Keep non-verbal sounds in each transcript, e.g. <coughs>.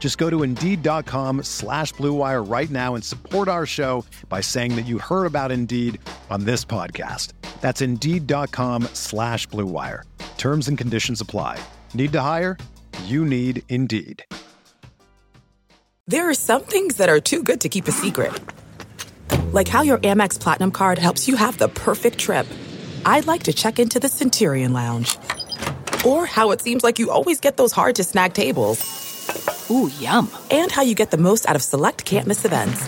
Just go to Indeed.com slash BlueWire right now and support our show by saying that you heard about Indeed on this podcast. That's Indeed.com slash BlueWire. Terms and conditions apply. Need to hire? You need Indeed. There are some things that are too good to keep a secret. Like how your Amex Platinum card helps you have the perfect trip. I'd like to check into the Centurion Lounge. Or how it seems like you always get those hard to snag tables. Ooh, yum. And how you get the most out of select can't miss events.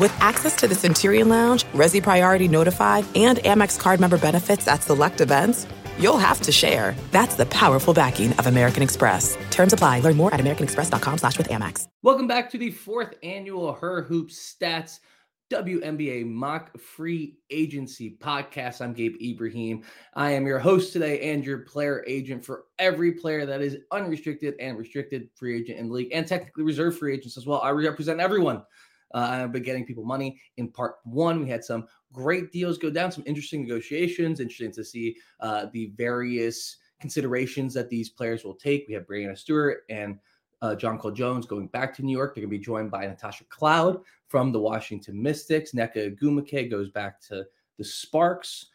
With access to the Centurion Lounge, Resy Priority Notified, and Amex card member benefits at select events, you'll have to share. That's the powerful backing of American Express. Terms apply. Learn more at americanexpress.com slash with Amex. Welcome back to the fourth annual Her Hoop Stats WNBA Mock Free Agency Podcast. I'm Gabe Ibrahim. I am your host today and your player agent for every player that is unrestricted and restricted free agent in the league and technically reserved free agents as well. I represent everyone. Uh, I've been getting people money. In part one, we had some great deals go down, some interesting negotiations. Interesting to see uh, the various considerations that these players will take. We have Breanna Stewart and uh, Jonquel Jones going back to New York. They're going to be joined by Natasha Cloud from the Washington Mystics. Nneka Ogwumike goes back to the Sparks.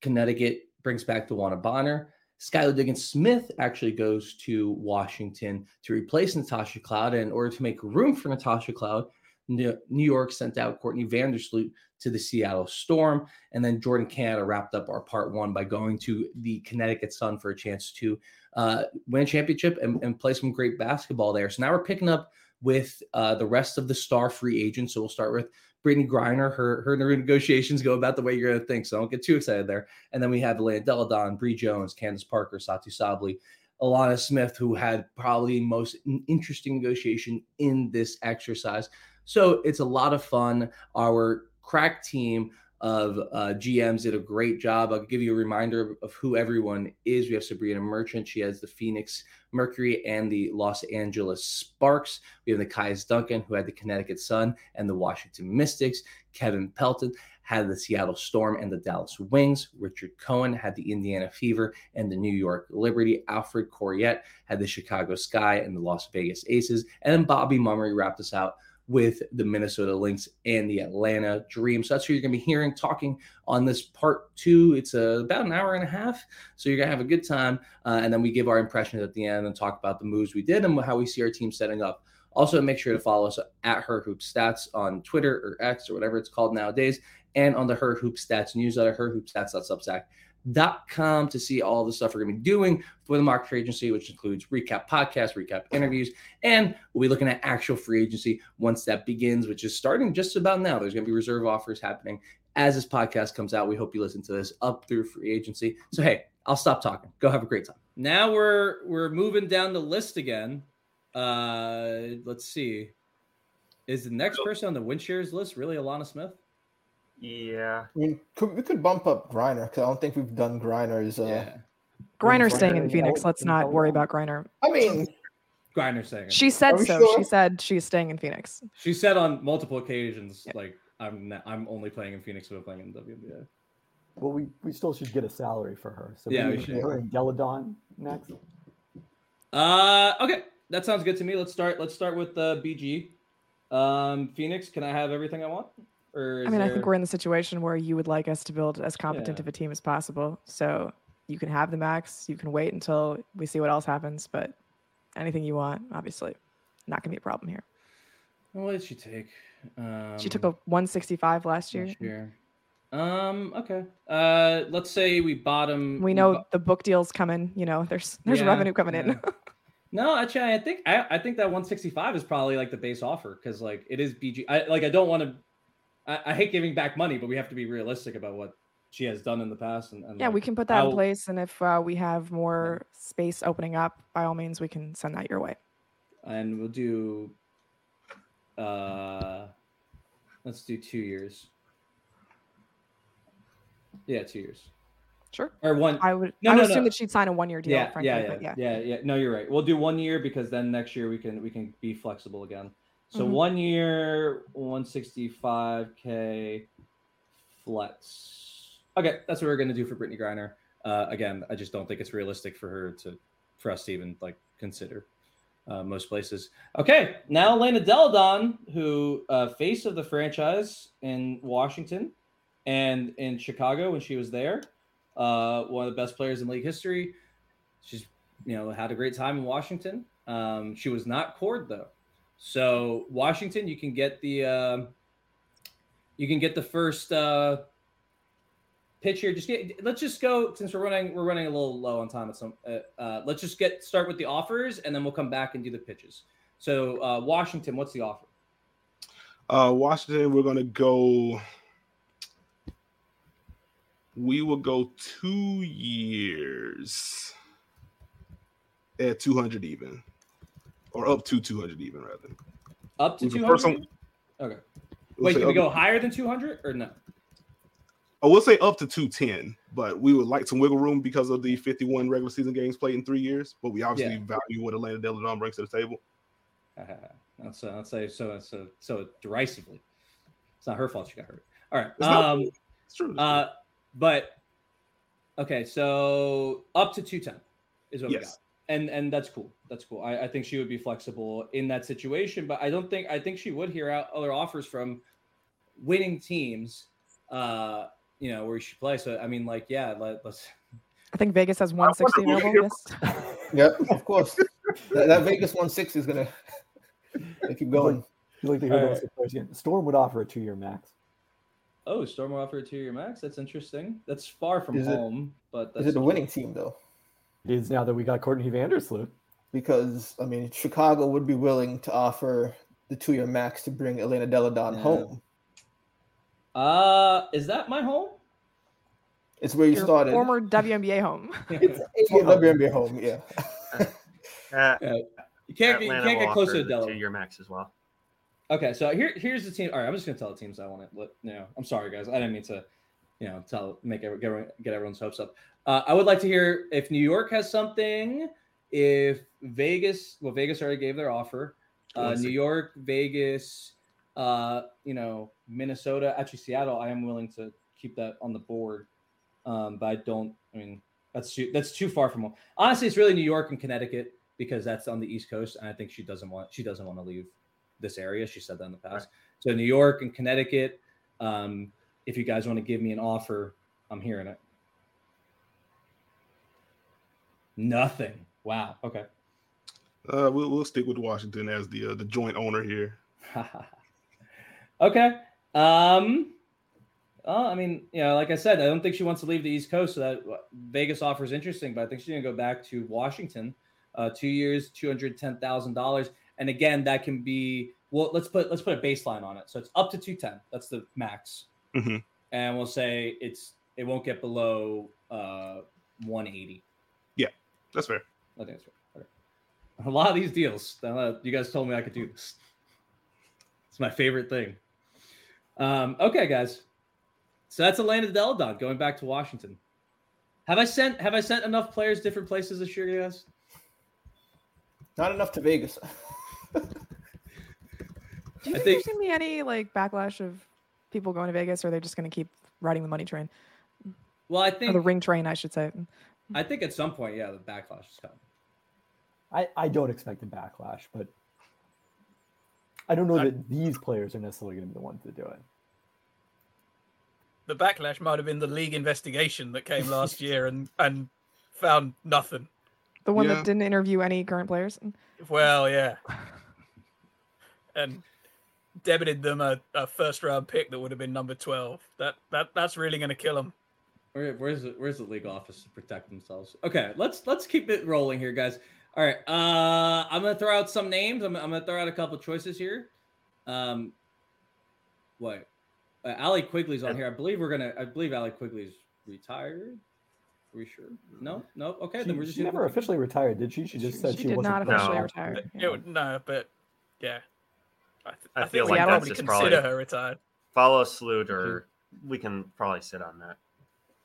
Connecticut brings back DeWanna Bonner. Skylar Diggins Smith actually goes to Washington to replace Natasha Cloud. And in order to make room for Natasha Cloud, New York sent out Courtney Vandersloot to the Seattle Storm. And then Jordan Canada wrapped up our part one by going to the Connecticut Sun for a chance to uh, win a championship and, and, play some great basketball there. So now we're picking up with uh, the rest of the star free agents. So we'll start with Brittney Griner. Her her negotiations go about the way you're going to think. So don't get too excited there. And then we have Elena Delle Donne, Bree Jones, Candace Parker, Satou Sabally, Alanna Smith, who had probably most interesting negotiation in this exercise. So it's a lot of fun. Our crack team of uh, GMs did a great job. I'll give you a reminder of who everyone is. We have Sabreena Merchant. She has the Phoenix Mercury and the Los Angeles Sparks. We have the Nekias Duncan, who had the Connecticut Sun and the Washington Mystics. Kevin Pelton had the Seattle Storm and the Dallas Wings. Richard Cohen had the Indiana Fever and the New York Liberty. Alfred Corriette had the Chicago Sky and the Las Vegas Aces. And then Bobby Mummery wrapped us out with the Minnesota Lynx and the Atlanta Dream. So that's who you're going to be hearing talking on this part two. It's uh, about an hour and a half. So you're going to have a good time. Uh, and then we give our impressions at the end and talk about the moves we did and how we see our team setting up. Also, make sure to follow us at Her Hoop Stats on Twitter or X or whatever it's called nowadays, and on the Her Hoop Stats newsletter, herhoopstats.substack dot com to see all the stuff we're going to be doing for the market free agency, which includes recap podcasts, recap interviews, and we'll be looking at actual free agency once that begins, which is starting just about now. There's going to be reserve offers happening as this podcast comes out. We hope you listen to this up through free agency. So hey, I'll stop talking. Go have a great time. Now we're we're moving down the list again. Uh let's see. Is the next person on the win shares list really Alanna Smith? Yeah. I mean, could, we could bump up Griner because I don't think we've done Griner's. Uh, Yeah. Griner's staying in Phoenix. Let's not worry about Griner. I mean, Griner staying. She said so. sure? She said she's staying in Phoenix. She said on multiple occasions, Yeah. like I'm not, I'm only playing in Phoenix, but playing in the WNBA. Well, we, we still should get a salary for her. So Yeah, we we should. her and Delle Donne next. Uh, okay, that sounds good to me. Let's start. Let's start with the BG. Um, Phoenix, can I have everything I want? Or I mean, I think we're in the situation where you would like us to build as competent Yeah. of a team as possible. So you can have the max. You can wait until we see what else happens. But anything you want, obviously, not going to be a problem here. What did she take? Um, She took a 165 last year. last year. Um. Okay. Uh. Let's say we bottom. We know the book deals coming. You know, there's there's Yeah, revenue coming in. <laughs> No, actually, I think I, I think that 165 is probably like the base offer because like it is BG. I like I don't want to. I, I hate giving back money, but we have to be realistic about what she has done in the past. And, and yeah, like, we can put that how- in place, and if uh, we have more space opening up, by all means, we can send that your way. and we'll do. Uh, let's do two years. Yeah, two years Sure. or one. I would. No, I would no, assume no. that she'd sign a one-year deal. yeah, frankly, yeah, yeah, but yeah, yeah. yeah, No, you're right. We'll do one year because then next year we can we can be flexible again. So Mhm. one year, 165k flex. Okay, that's what we're gonna do for Brittney Griner. Uh, again, I just don't think it's realistic for her to for us to even like consider uh, most places. Okay, now Elena Delle Donne, who uh, face of the franchise in Washington and in Chicago when she was there, uh, one of the best players in league history. She's you know had a great time in Washington. Um, she was not cored though, so Washington, you can get the uh, you can get the first uh, pitch here. Just get let's just go since we're running we're running a little low on time at some. Uh, uh, let's just get start with the offers and then we'll come back and do the pitches. So uh, Washington, what's the offer? Uh, Washington, we're gonna go. We will go two years at two hundred even, or up to two hundred even rather. Up to With the two first hundred. one- Okay. We'll Wait, can we go higher than two hundred or no? I will say up to two ten, but we would like some wiggle room because of the fifty one regular season games played in three years. But we obviously Yeah. value what Elena Delle Donne brings to the table. Uh, let's say so so so derisively. It's not her fault she got hurt. All right. It's not- Um, It's true. it's uh, but okay, so up to two ten is what we got, Yes. And and that's cool. That's cool. I, I think she would be flexible in that situation, but I don't think I think she would hear out other offers from winning teams. Uh, you know where she play. So I mean, like, yeah, let, let's. I think Vegas has 160 who available. <laughs> we of course. that, that Vegas 160 is gonna <laughs> they keep going. You like to hear Alright. those players. Storm would offer a two-year max. Oh, Storm would offer a two-year max. That's interesting. That's far from Is it- home, but that's Is it a winning team though? It is now that we got Courtney Vandersloot. Because I mean, Chicago would be willing to offer the two-year max to bring Elena Delle Donne Yeah. home. Uh, is that my home? It's where you Your started. former WNBA home. <laughs> It's a WNBA home, yeah. Uh, You can't be, you can't get closer to the Della. two-year max as well. Okay, so here here's the team. All right, I'm just gonna tell the teams I want to let you know. I'm sorry, guys. I didn't mean to, you know, tell make every, get, everyone- get everyone's hopes up. Uh, I would like to hear if New York has something. If Vegas, well, Vegas already gave their offer. Uh, New. York, Vegas, uh, you know, Minnesota, actually Seattle. I am willing to keep that on the board, um, but I don't. I mean, that's too that's too far from home. Honestly, it's really New York and Connecticut because that's on the East Coast, and I think she doesn't want she doesn't want to leave this area. She said that in the past. So New York and Connecticut. Um, if you guys want to give me an offer, I'm hearing it. Nothing. Wow. Okay. Uh, we'll, we'll stick with Washington as the uh, the joint owner here. <laughs> okay. Um. Well, I mean, you know, like I said, I don't think she wants to leave the East Coast. So that uh, Vegas offer is interesting, but I think she's gonna go back to Washington. Uh, two years, two hundred ten thousand dollars, and again, that can be well. Let's put let's put a baseline on it. So it's up to two ten. That's the max, Mhm. and we'll say it's it won't get below uh one eighty. Yeah, That's fair. I think that's fair. Okay. A lot of these deals. uh, You guys told me I could do this. It's my favorite thing. Um, okay, guys. So that's Elena Delle Donne going back to Washington. Have I sent Have I sent enough players different places this year, guys? Not enough to Vegas. Do you I think, think- there's gonna be any like backlash of people going to Vegas, or they're just gonna keep riding the money train Well, I or think the ring train, I should say? I think at some point, yeah, the backlash is coming. I, I don't expect a backlash, but I don't know I- that these players are necessarily going to be the ones that do it. The backlash might have been the league investigation that came last <laughs> year and and found nothing. The one Yeah. that didn't interview any current players. Well, yeah. <laughs> And debited them a, a first round pick that would have been number twelve. That that that's really going to kill them. Where, where's the where's the league office to protect themselves? Okay, let's let's keep it rolling here, guys. All right, uh, I'm gonna throw out some names. I'm, I'm gonna throw out a couple choices here. Um, what? Uh, Allie Quigley's on here. I believe we're gonna. I believe Allie Quigley's retired. Are we sure? No, no. Okay, She, then we're just she never officially retired, did she? She just said She she, did wasn't. not officially No. retire. It yeah. would- no, but yeah, I, th- I I, feel think we like can that's probably just consider probably- her retired. Follow Sloot, or we can probably sit on that.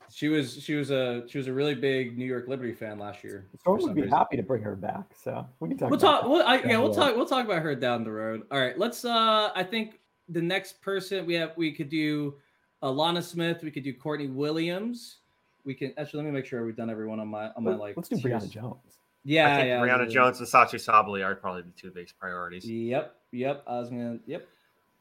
She was she was a she was a really big New York Liberty fan last year. Storm for some would be reason. happy to bring her back, so we can talk. We'll talk. We'll, I, yeah, we'll road. talk. We'll talk about her down the road. All right. Let's. Uh, I think the next person we have, we could do Alanna Smith. We could do Courtney Williams. We can actually. Let me make sure we've done everyone on my on my Let- like. Let's do tiers. Brionna Jones. Yeah, I think yeah. Brionna yeah. Jones and Sachi Sabali are probably the two biggest priorities. Yep, yep. I was gonna. Yep.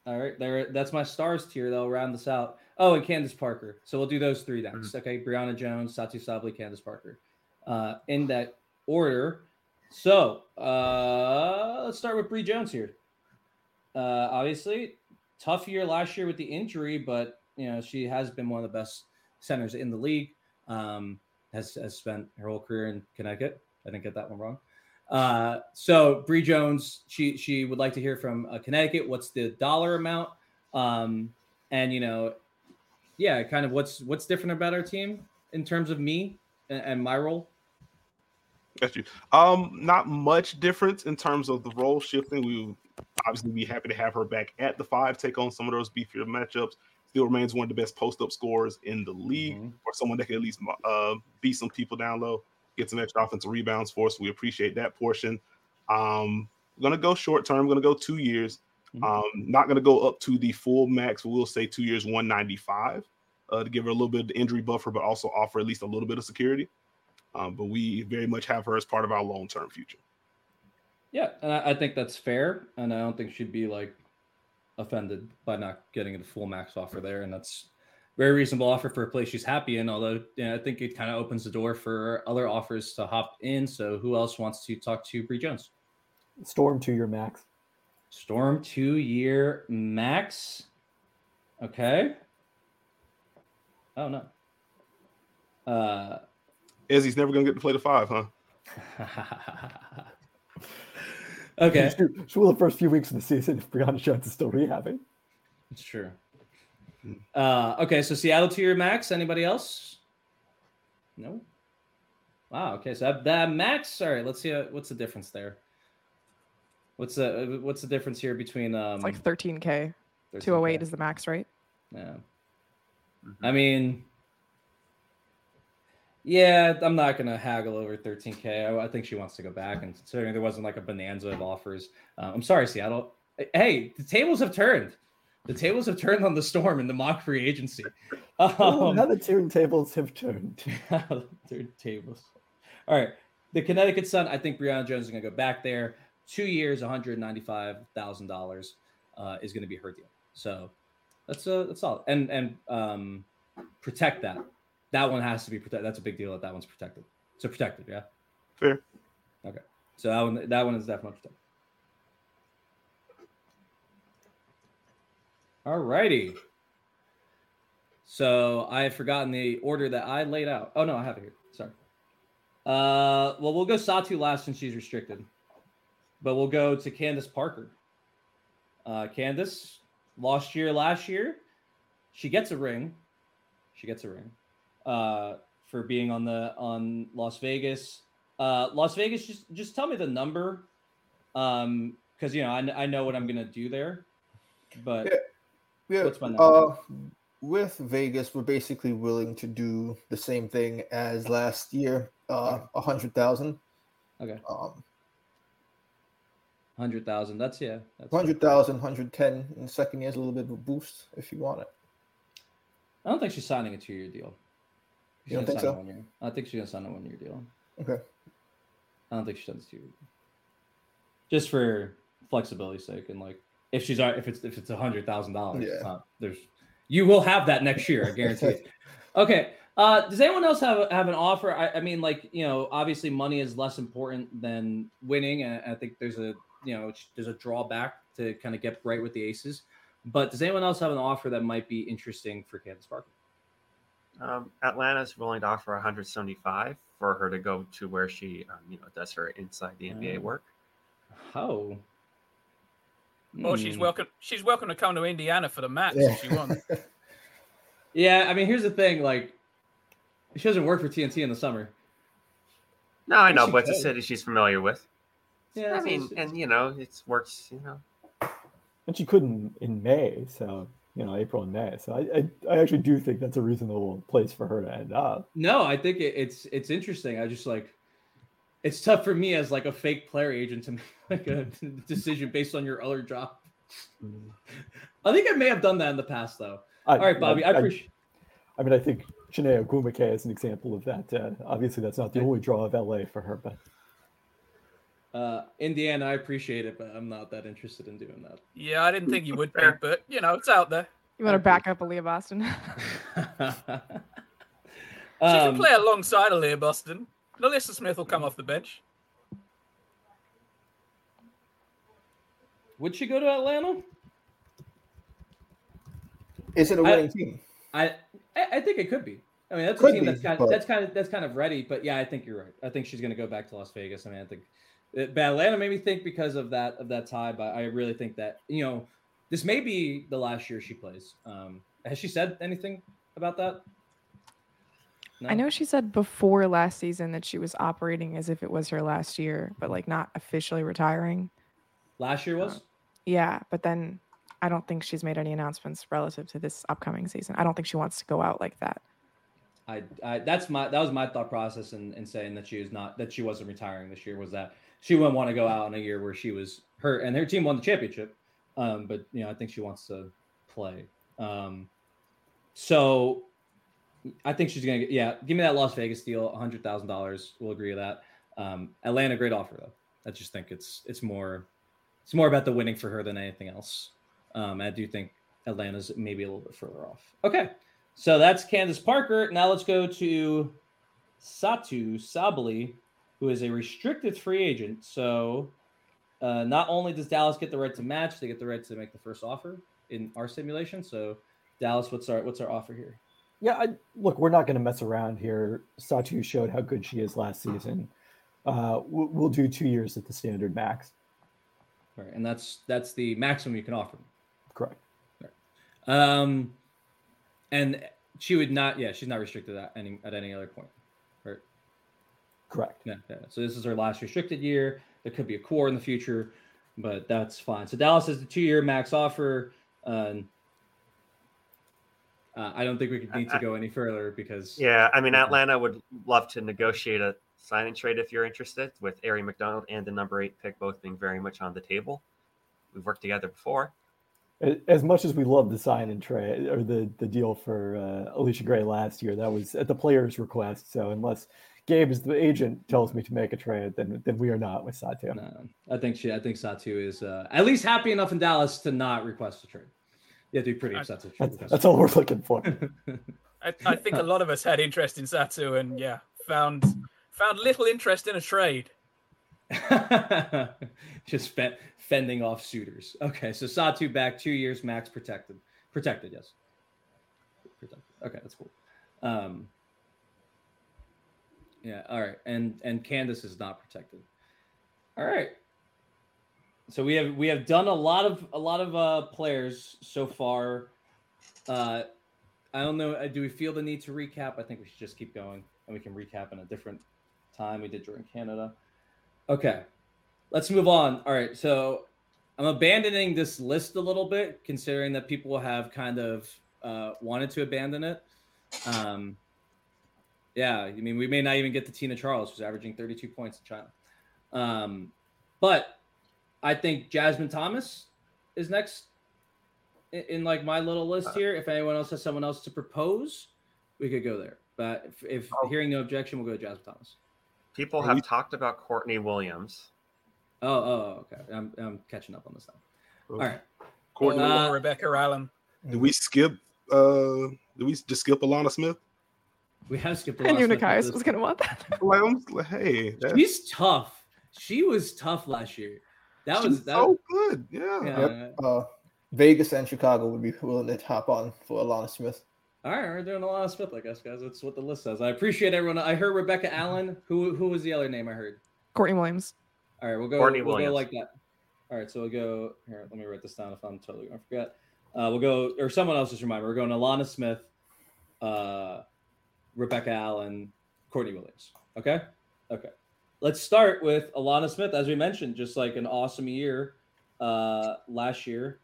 All right, there. That's my stars tier. They'll round this out. Oh, and Candace Parker. So we'll do those three next. Okay, Brionna Jones, Satou Sabally, Candace Parker, uh, in that order. So uh, let's start with Bree Jones here. Uh, obviously, tough year last year with the injury, but you know she has been one of the best centers in the league. Um, has has spent her whole career in Connecticut. I didn't get that one wrong. Uh, so Bree Jones, she she would like to hear from uh, Connecticut. What's the dollar amount? Um, and you know, yeah, kind of what's what's different about our team in terms of me and, and my role. Got you. Um, not much difference in terms of the role shifting. We would obviously be happy to have her back at the five, take on some of those beefier matchups. Still remains one of the best post up scorers in the league, Mhm. or someone that can at least uh, beat some people down low, get an extra offensive rebounds for us. We appreciate that portion. Um, we're gonna go short term. We're gonna go two years. Mhm. Um, not gonna go up to the full max. We'll say two years, one ninety five, uh, to give her a little bit of the injury buffer, but also offer at least a little bit of security. Um, but we very much have her as part of our long term future. Yeah, and I, I think that's fair, and I don't think she'd be like offended by not getting a full max offer there, and that's very reasonable offer for a place she's happy in. Although, yeah, I think it kind of opens the door for other offers to hop in. So, who else wants to talk to Bree Jones? Storm two year max. Storm two year max. Okay. Oh no. Uh. Ezi's never gonna get to play the five, huh? <laughs> okay, She, she will the first few weeks of the season if Brionna Jones is still rehabbing. it's true. Uh, okay, so Seattle to your max. Anybody else? No. Wow. Okay, so that, that max. Sorry, let's see. Uh, what's the difference there? What's the what's the difference here between um? It's like 13k. 13K? 208 is the max, right? Yeah. Mhm. I mean, yeah, I'm not gonna haggle over 13k. I, I think she wants to go back, and considering there wasn't like a bonanza of offers, uh, I'm sorry, Seattle. Hey, the tables have turned. The tables have turned on the storm in the mock free agency. <laughs> oh, Um, now the tiering tables have turned. <laughs> Third tables. All right. The Connecticut Sun, I think Brionna Jones is going to go back there. Two years, $195,000 uh, is going to be her deal. So that's uh, that's all. And and um, protect that. That one has to be protected. That's a big deal that that one's protected. So protected, yeah. Fair. Okay. So that one that one is definitely protected. All righty. So I have forgotten the order that I laid out. Oh no, I have it here. Sorry. Uh, well, we'll go Satou last since she's restricted, but we'll go to Candace Parker. Uh, Candace lost year last year. She gets a ring. She gets a ring. Uh, for being on the on Las Vegas. Uh, Las Vegas, just just tell me the number, um, because you know I, I know what I'm gonna do there, but Yeah. What's my number? uh, with Vegas, we're basically willing to do the same thing as last year, uh, a hundred thousand. okay, Um, hundred thousand. That's yeah. That's 100,000, 110 in the second year is a little bit of a boost if you want it. I don't think she's signing a two-year deal. She's You don't think so? I think she's gonna sign a one-year deal. Okay. I don't think she does two. Just for flexibility's sake, and like if she's al- if it's if it's a hundred thousand dollars, it's Yeah. not there's you will have that next year, I guarantee it. <laughs> Okay. Uh, does anyone else have have an offer? I, I mean, like you know, obviously money is less important than winning, and I think there's a you know there's a drawback to kind of get right with the Aces. But does anyone else have an offer that might be interesting for Candace Parker? Um, Atlanta's willing to offer 175 for her to go to where she, um, you know, does her inside the NBA Oh. work. Oh. Or she's Hmm. welcome. She's welcome to come to Indiana for the match Yeah. if she wants. <laughs> Yeah, I mean, here's the thing. Like, she doesn't work for TNT in the summer. No, I think know, she but it's a city she's familiar with. Yeah, I mean, and you know, it works. You know, And she couldn't in May, so you know April and May. So I, I, I actually do think that's a reasonable place for her to end up. No, I think it, it's it's interesting. I just like it's tough for me as like a fake player agent to <laughs> make like a decision based on your other job. I think I may have done that in the past though. I, All right, Bobby, I appreciate. I mean, I think Chiney Ogwumike is an example of that. Uh, obviously, that's not the only draw of LA for her, but Uh, Indiana, I appreciate it, but I'm not that interested in doing that. Yeah, I didn't think you would be, but you know, it's out there. You want to back up Aaliyah Boston? <laughs> She can um, play alongside Aaliyah Boston. NaLyssa Smith will come off the bench. would she go to Atlanta? Is it a winning team? I I I think it could be. I mean, that's a team be, that's kind but- of, that's kind of that's kind of ready. But yeah, I think you're right. I think she's going to go back to Las Vegas. I mean, I think uh, but Atlanta made me think because of that of that tie. But I really think that you know this may be the last year she plays. Um, has she said anything about that? I know she said before last season that she was operating as if it was her last year, but like not officially retiring. last year was. Yeah, but then I don't think she's made any announcements relative to this upcoming season. I don't think she wants to go out like that. I, I that's my that was my thought process in, in saying that she was not that she wasn't retiring this year was that she wouldn't want to go out in a year where she was hurt and her team won the championship. Um, but you know, I think she wants to play. Um, so I think she's gonna get yeah, give me that Las Vegas deal, hundred thousand dollars. We'll agree with that. Um, Atlanta, great offer though. I just think it's it's more it's more about the winning for her than anything else. Um, I do think Atlanta's maybe a little bit further off. Okay. So that's Candace Parker. Now let's go to Satou Sabally, who is a restricted free agent. So uh, not only does Dallas get the right to match, they get the right to make the first offer in our simulation. So Dallas, what's our what's our offer here? Yeah, I, look, we're not going to mess around here. Satou showed how good she is last season. Uh, we'll, we'll do two years at the standard max. All right, and that's that's the maximum you can offer. Correct. Um, and she would not. Yeah, she's not restricted at any at any other point. Right. Correct. Yeah, yeah. So this is her last restricted year. There could be a core in the future, but that's fine. So Dallas has the two-year max offer. Um, uh, I don't think we could need to go any further because yeah. I mean, Atlanta would love to negotiate a sign and trade if you're interested, with Aari McDonald and the number eight pick both being very much on the table. We've worked together before. As much as we love the sign and trade or the, the deal for uh, Allisha Gray last year, that was at the player's request. So unless Gabe is the agent tells me to make a trade, then then we are not with Satou. No, I think she. I think Satou is uh, at least happy enough in Dallas to not request a trade. You have to be pretty I- upset to That's, that's all we're looking for. <laughs> I, I think a lot of us had interest in Satou, and yeah, found found little interest in a trade. <laughs> Just fe- fending off suitors. Okay, so Satou back two years max protected. Protected, yes. Protected. Okay, that's cool. Um, yeah, all right, and and Candace is not protected. All right. So we have we have done a lot of a lot of uh players so far. Uh I don't know. uh, Do we feel the need to recap? I think we should just keep going and we can recap in a different time. We did during Canada. Okay. Let's move on. All right. So I'm abandoning this list a little bit, considering that people have kind of uh, wanted to abandon it. Um, yeah, I mean, we may not even get to Tina Charles, who's averaging 32 points in China. Um, but I think Jasmine Thomas is next in, in like my little list here. If anyone else has someone else to propose, we could go there. But if, if Oh. hearing no objection, we'll go to Jasmine Thomas. People Are have we- talked about Courtney Williams. Oh, oh, okay. I'm, I'm catching up on this now. All right. Courtney, Or Uh, Rebecca Allen. Do we skip? Uh, did we just skip Alanna Smith? We have skipped. I knew Alanna Smith Nekias was gonna want that. Like, like, hey, that's, She's tough. She was tough last year. That was that. so good. Yeah. yeah. Yep. Uh, Vegas and Chicago would be willing to hop on for Alanna Smith. All right, we're doing a lot of Smith, I guess, guys. That's what the list says. I appreciate everyone. I heard Rebecca Allen. Who who was the other name I heard? Courtney Williams. All right, we'll go. Courtney we'll Williams. go like that. All right, so we'll go here. Let me write this down if I'm totally gonna forget. Uh, we'll go, or someone else just remind me. We're going Alanna Smith, uh, Rebecca Allen, Courtney Williams. Okay, okay. Let's start with Alanna Smith. As we mentioned, just like an awesome year uh, last year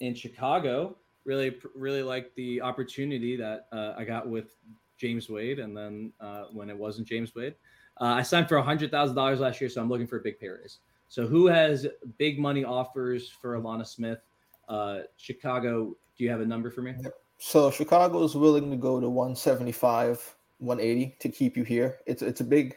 in Chicago. Really, really like the opportunity that uh, I got with James Wade, and then uh, when it wasn't James Wade. Uh, I signed for hundred thousand dollars last year, so I'm looking for a big pay raise. So who has big money offers for Alanna Smith? Uh, Chicago, do you have a number for me? So Chicago is willing to go to 175, 180 to keep you here. It's it's a big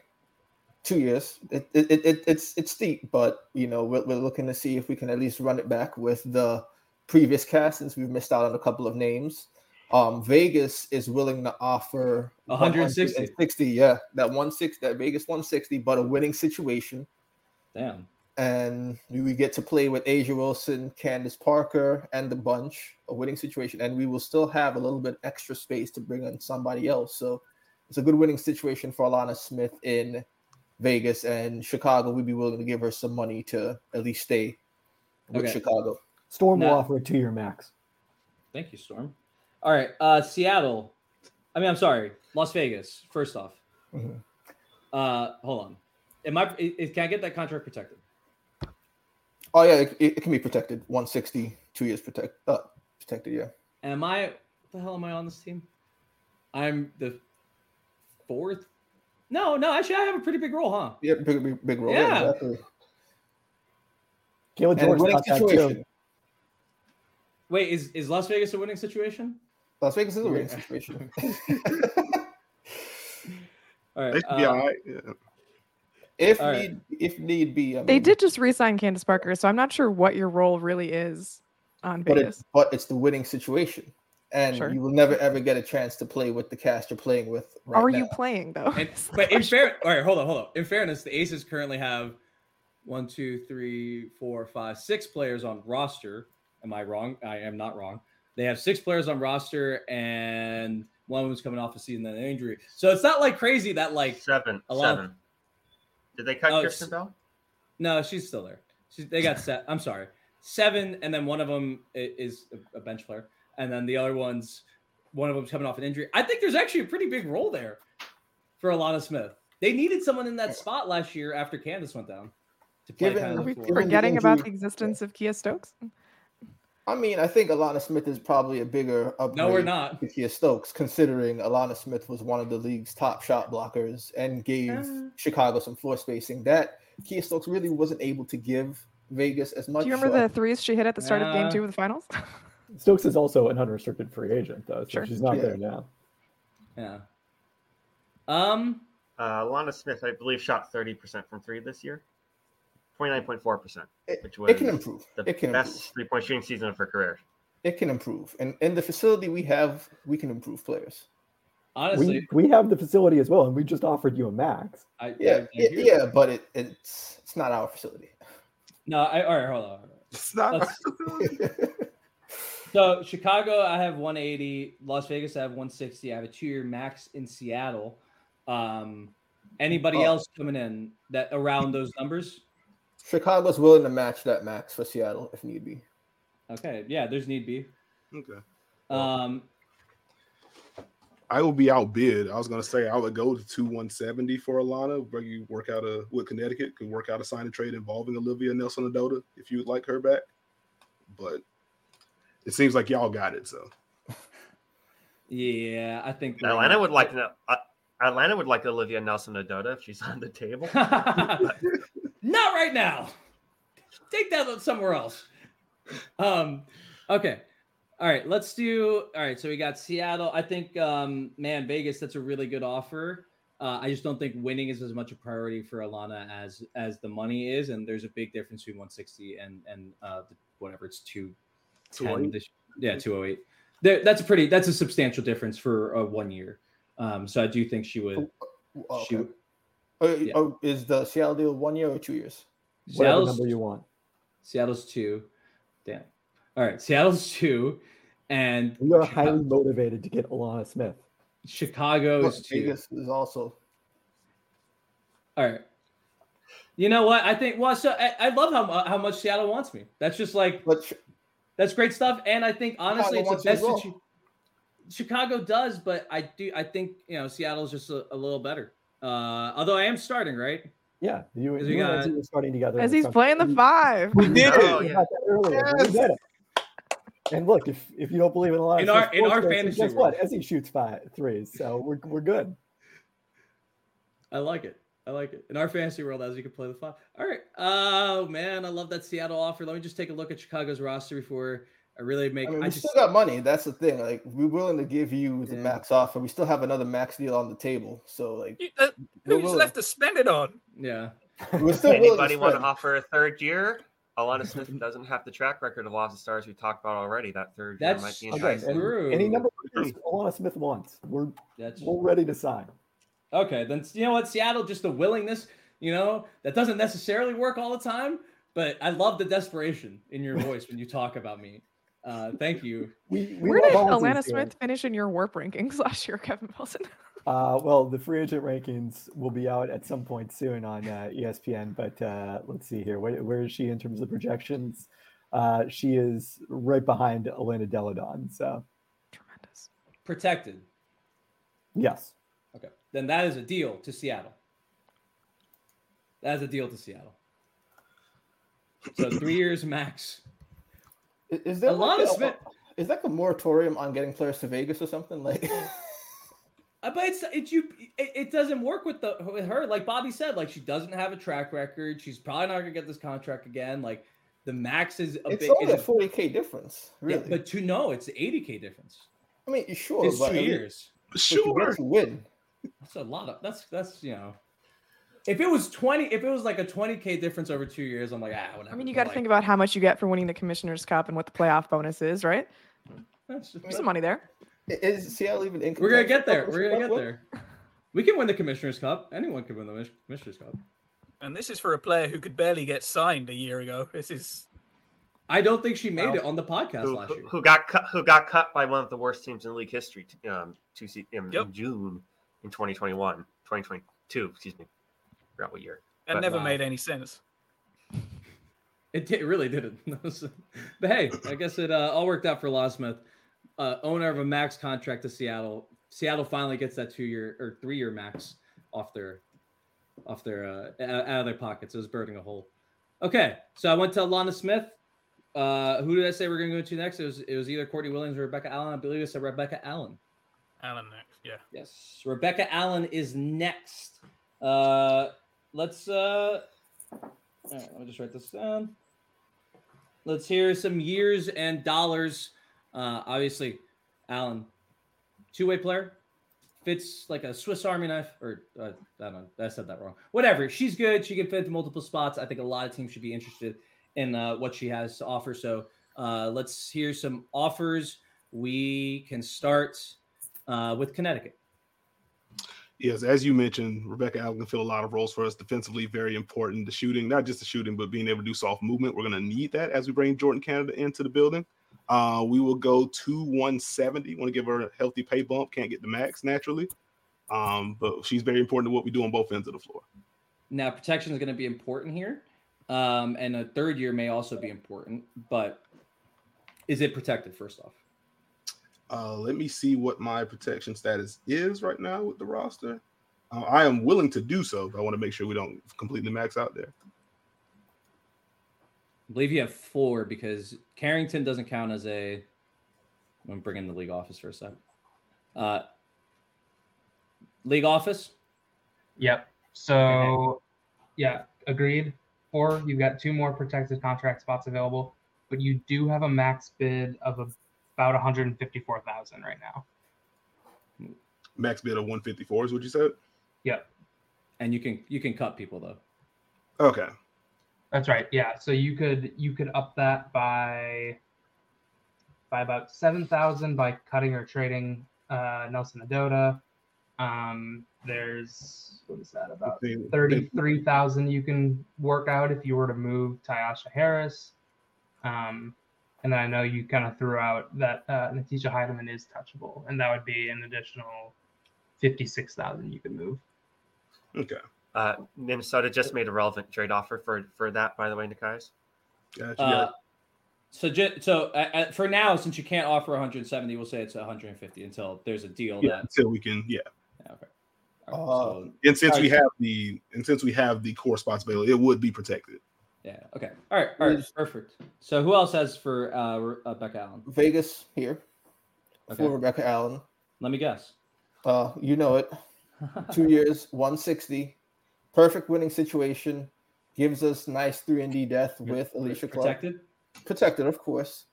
two years. It, it, it, it it's it's steep, but you know we're, we're looking to see if we can at least run it back with the previous cast since we've missed out on a couple of names. Um, Vegas is willing to offer 160. 160, yeah, that 160, that Vegas 160, but a winning situation. Damn. and we get to play with A'ja Wilson, Candace Parker, and the bunch, a winning situation, and we will still have a little bit extra space to bring in somebody else. So it's a good winning situation for Alanna Smith in Vegas and Chicago. We'd be willing to give her some money to at least stay with Okay. Chicago. Storm will offer a two-year max. Thank you, Storm. All right, uh, Seattle. I mean, I'm sorry, Las Vegas. First off, Mhm. uh, hold on. Am I? i- i- can I get that contract protected? Oh yeah, it, it can be protected. 160, two years protect, uh, protected. Yeah. Am I? What the hell am I on this team? I'm the fourth. No, no. Actually, I have a pretty big role, huh? Yeah, big, big, big role. Yeah. exactly. Kayla And George winning got that too. situation. Wait, is is Las Vegas a winning situation? Las Vegas is a winning situation. <laughs> <laughs> All right. They should be uh, all right. Yeah. if All right. need, if need be, I They did just re-sign Candace Parker, so I'm not sure what your role really is on but Vegas. it's but it's the winning situation, and Sure. you will never ever get a chance to play with the cast you're playing with. Right Are now. you playing though? And, <laughs> but in fair, all right, hold on, hold on. In fairness, the Aces currently have one, two, three, four, five, six players on roster. Am I wrong? I am not wrong. They have six players on roster, and one of them's coming off a season and an injury. So it's not like crazy that like Seven. A lot- Seven. Did they cut Oh, Kierstan Bell? no, she's still there. She's, they got set. I'm sorry, seven, and then one of them is a- a bench player, and then the other ones, one of them's coming off an injury. I think there's actually a pretty big role there for Alanna Smith. They needed someone in that spot last year after Candace went down. To play Given- kind Are we the four. given the forgetting about the existence of Kiah Stokes? I mean, I think Alanna Smith is probably a bigger upgrade. No, we're not. to Kiah Stokes, considering Alanna Smith was one of the league's top shot blockers and gave Uh. Chicago some floor spacing. That Kiah Stokes really wasn't able to give Vegas as much. Do you remember so the threes she hit at the start of game two of the finals? <laughs> Stokes is also an unrestricted free agent, though, so Sure. she's not Yeah. there now. Yeah. Um. Uh, Lana Smith, I believe, shot 30% from three this year. 29.4%, It, which it can improve. the It can best improve. three point shooting season of her career. It can improve. And in the facility we have, we can improve players. Honestly, We, we have the facility as well, and we just offered you a max. I, I- Yeah, I yeah, hear yeah, but it, it's it's not our facility. No, I. All right, hold on. hold on. It's not. <laughs> Let's- So Chicago, I have 180. Las Vegas, I have 160. I have a two-year max in Seattle. Um, anybody Oh. else coming in that around those numbers? Chicago's willing to match that max for Seattle if need be. Okay, yeah, there's need be. okay. Um, I will be outbid. I was gonna say I would go to two one seventy for Alanna, but you work out a with Connecticut could work out a sign and trade involving Olivia Nelson Ododa if you would like her back. But it seems like y'all got it. So yeah, I think Atlanta would like to. Uh, Atlanta would like Olivia Nelson Ododa if she's on the table. <laughs> Not right now. Take that somewhere else. Um, okay. All right, let's do. All right, so we got Seattle. I think, um, man, Vegas. That's a really good offer. Uh, I just don't think winning is as much a priority for Alanna as as the money is, and there's a big difference between 160 and and uh, the, whatever it's two ten. 208? This, yeah, 208. There, that's a pretty. That's a substantial difference for uh, one year. Um, so I do think she would. Oh, She okay. would Uh, yeah. oh, is the Seattle deal one year or two years? Whatever number you want. Seattle's two. Damn. All right, Seattle's <laughs> two, and We are Chica- highly motivated to get Alanna Smith. Chicago is two. Vegas is also. All right. You know what? I think. Well, so I, I love how how much Seattle wants me. That's just like But that's great stuff. And I think honestly, Chicago it's the wants you best. situ- Chicago does, but I do. I think you know Seattle's just a, a little better. Uh, although I am starting right. Yeah, you, Because you we and got- Lindsay starting together. As he's playing the five. We did Oh, it. we yeah. that earlier. but We did it. And look, if, if you don't believe in a lot In of our- sports in our fantasy guess what? As he shoots five threes, so we're we're good. I like it. I like it. In our fantasy world, as you can play the five. All right. Oh man, I love that Seattle offer. Let me just take a look at Chicago's roster before I really make. I mean, I, we just still got money. That's the thing. Like, we're willing to give you the Yeah. max offer. We still have another max deal on the table. So, like, You- uh, who's willing. left to spend it on? yeah. We're still Anybody want to offer a third year? Alanna Smith doesn't have the track record of lots of stars we talked about already. That third year might be Again, enticing. any, any number of years Alanna Smith wants, we're That's we're ready to sign. Okay, then you know what, Seattle, just the willingness, you know, that doesn't necessarily work all the time, but I love the desperation in your voice when you talk about me. Uh, thank you. We, we Where did love Ezi's Alanna here. Smith finish in your WARP rankings <laughs> last year, Kevin Wilson? <laughs> Uh, well, the free agent rankings will be out at some point soon on uh, ESPN. But uh, let's see here. Where, where is she in terms of projections? Uh, she is right behind Elena Delle Donne. So Tremendous. Protected. yes, Okay, then that is a deal to Seattle. That is a deal to Seattle. So <clears throat> three years max. Is there like Alanna a, Smith- Is that a moratorium on getting players to Vegas or something? Like, Uh, but it's it you it, it doesn't work with the with her like Bobby said like she doesn't have a track record she's probably not gonna get this contract again like the max is a it's bit only is a 40k difference, yeah, really. but to no it's 80k difference I mean, sure, it's but two I mean, years if you Sure. get to win. That's a lot of that's that's you know if it was 20 if it was like a 20k difference over two years I'm like ah whatever I mean, you got to like, think about how much you get for winning the Commissioner's Cup and what the playoff bonus is, right? that's just- There's some money there. I- Is Seattle even in? we're gonna get there we're gonna get there we can win the commissioner's cup anyone can win the commissioner's cup And this is for a player who could barely get signed a year ago. This is I don't think she made Wow. it on the podcast Who, last year who got cut? Who got cut by one of the worst teams in league history? Um, to see in, Yep. in June in 2021, 2022. Excuse me. Forgot what year. and But, never wow. made any sense. It, did, it really didn't. <laughs> but hey, I guess it uh, all worked out for Law Smith, uh, owner of a max contract to Seattle. Seattle finally gets that two year or three year max off their off their uh, out out of their pockets. It was burning a hole. Okay, so I went to Lana Smith. Uh, who did I say we're going to go to next? It was it was either Courtney Williams or Rebecca Allen. I believe I said Rebecca Allen. Alan next, yeah. Yes, Rebecca Allen is next. Uh, let's. Uh, all right, let me just write this down. Let's hear some years and dollars. Uh, obviously, Allen, two-way player, fits like a Swiss Army knife. Or uh, I don't know, I said that wrong. Whatever. She's good. She can fit into multiple spots. I think a lot of teams should be interested in uh, what she has to offer. So uh, let's hear some offers. We can start uh, with Connecticut. Yes, as you mentioned, Rebecca Allen can fill a lot of roles for us defensively. Very important. The shooting, not just the shooting, but being able to do soft movement. We're going to need that as we bring Jordan Canada into the building. Uh, we will go to 170. Want to give her a healthy pay bump. Can't get the max naturally, um, but she's very important to what we do on both ends of the floor. Now, protection is going to be important here, um, and a third year may also be important. But is it protected? First off, Uh, let me see what my protection status is right now with the roster. Uh, I am willing to do so. But I want to make sure we don't completely max out there. I believe you have four because Carrington doesn't count as a. I'm bringing the league office for a sec. Uh, league office. Yep. So, yeah, agreed. Or you've got two more protected contract spots available, but you do have a max bid of about 154,000 right now. Max bid of 154 is what you said. Yep. And you can you can cut people though. Okay. That's right. Yeah. So you could you could up that by by about seven thousand by cutting or trading uh, Nelson Ododa. Um, there's what is that about thirty-three thousand you can work out if you were to move Tyasha Harris. Um, and then I know you kind of threw out that uh, Natisha Hiedeman is touchable, and that would be an additional fifty-six thousand you could move. Okay. Uh, Minnesota just made a relevant trade offer for for that, by the way, Nekias. Gotcha. Uh, so, ju- so uh, uh, for now, since you can't offer 170, we'll say it's 150 until there's a deal yeah, that. until we can, yeah. Okay. All right, Uh, so- And since we Alright. have the and since we have the core spots available, it would be protected. Yeah. Okay. All right. All right. Perfect. So, who else has for uh, Re- uh, Becca Allen? Vegas here Okay. for Rebecca Allen. Let me guess. Uh, you know it. <laughs> Two years, 160. Perfect winning situation. Gives us nice 3 and D death with Alysha Clark. Protected. Protected, of course.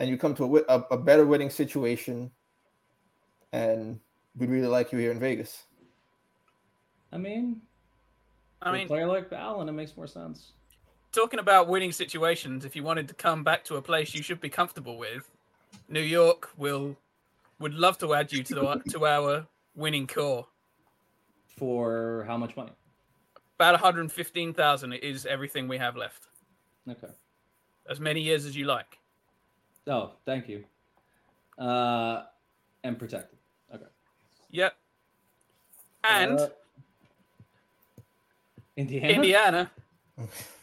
And you come to a, a, a better winning situation. And we'd really like you here in Vegas. I mean, I mean, player like Allen, it makes more sense. Talking about winning situations, if you wanted to come back to a place you should be comfortable with, New York will would love to add you to the, <laughs> to our winning core. For how much money? About 115,000 is everything we have left. Okay. As many years as you like. Oh, thank you. Uh, and protected. Okay. Yep. And Uh, Indiana. Indiana. <laughs>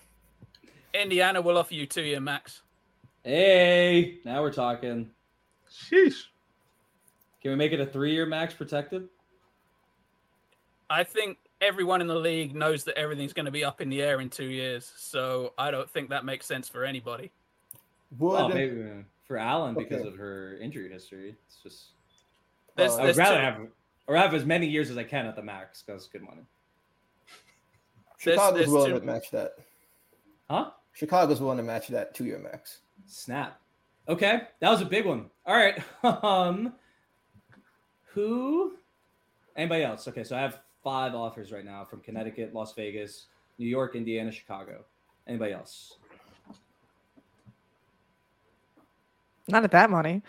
Indiana will offer you two year max. Hey, now we're talking. Sheesh. Can we make it a three-year max protected? I think everyone in the league knows that everything's going to be up in the air in two years. So I don't think that makes sense for anybody. Would Oh, maybe for Allen because Okay. of her injury history. It's just There's, Uh, I would rather two- have or have as many years as I can at the max because it's good money. There's- Chicago's there's willing two- to match that. Huh? Chicago's willing to match that two year max. Snap. Okay, that was a big one. All right. <laughs> Um, who? Anybody else? Okay, so I have five offers right now from Connecticut, Las Vegas, New York, Indiana, Chicago. Anybody else? Not at that money.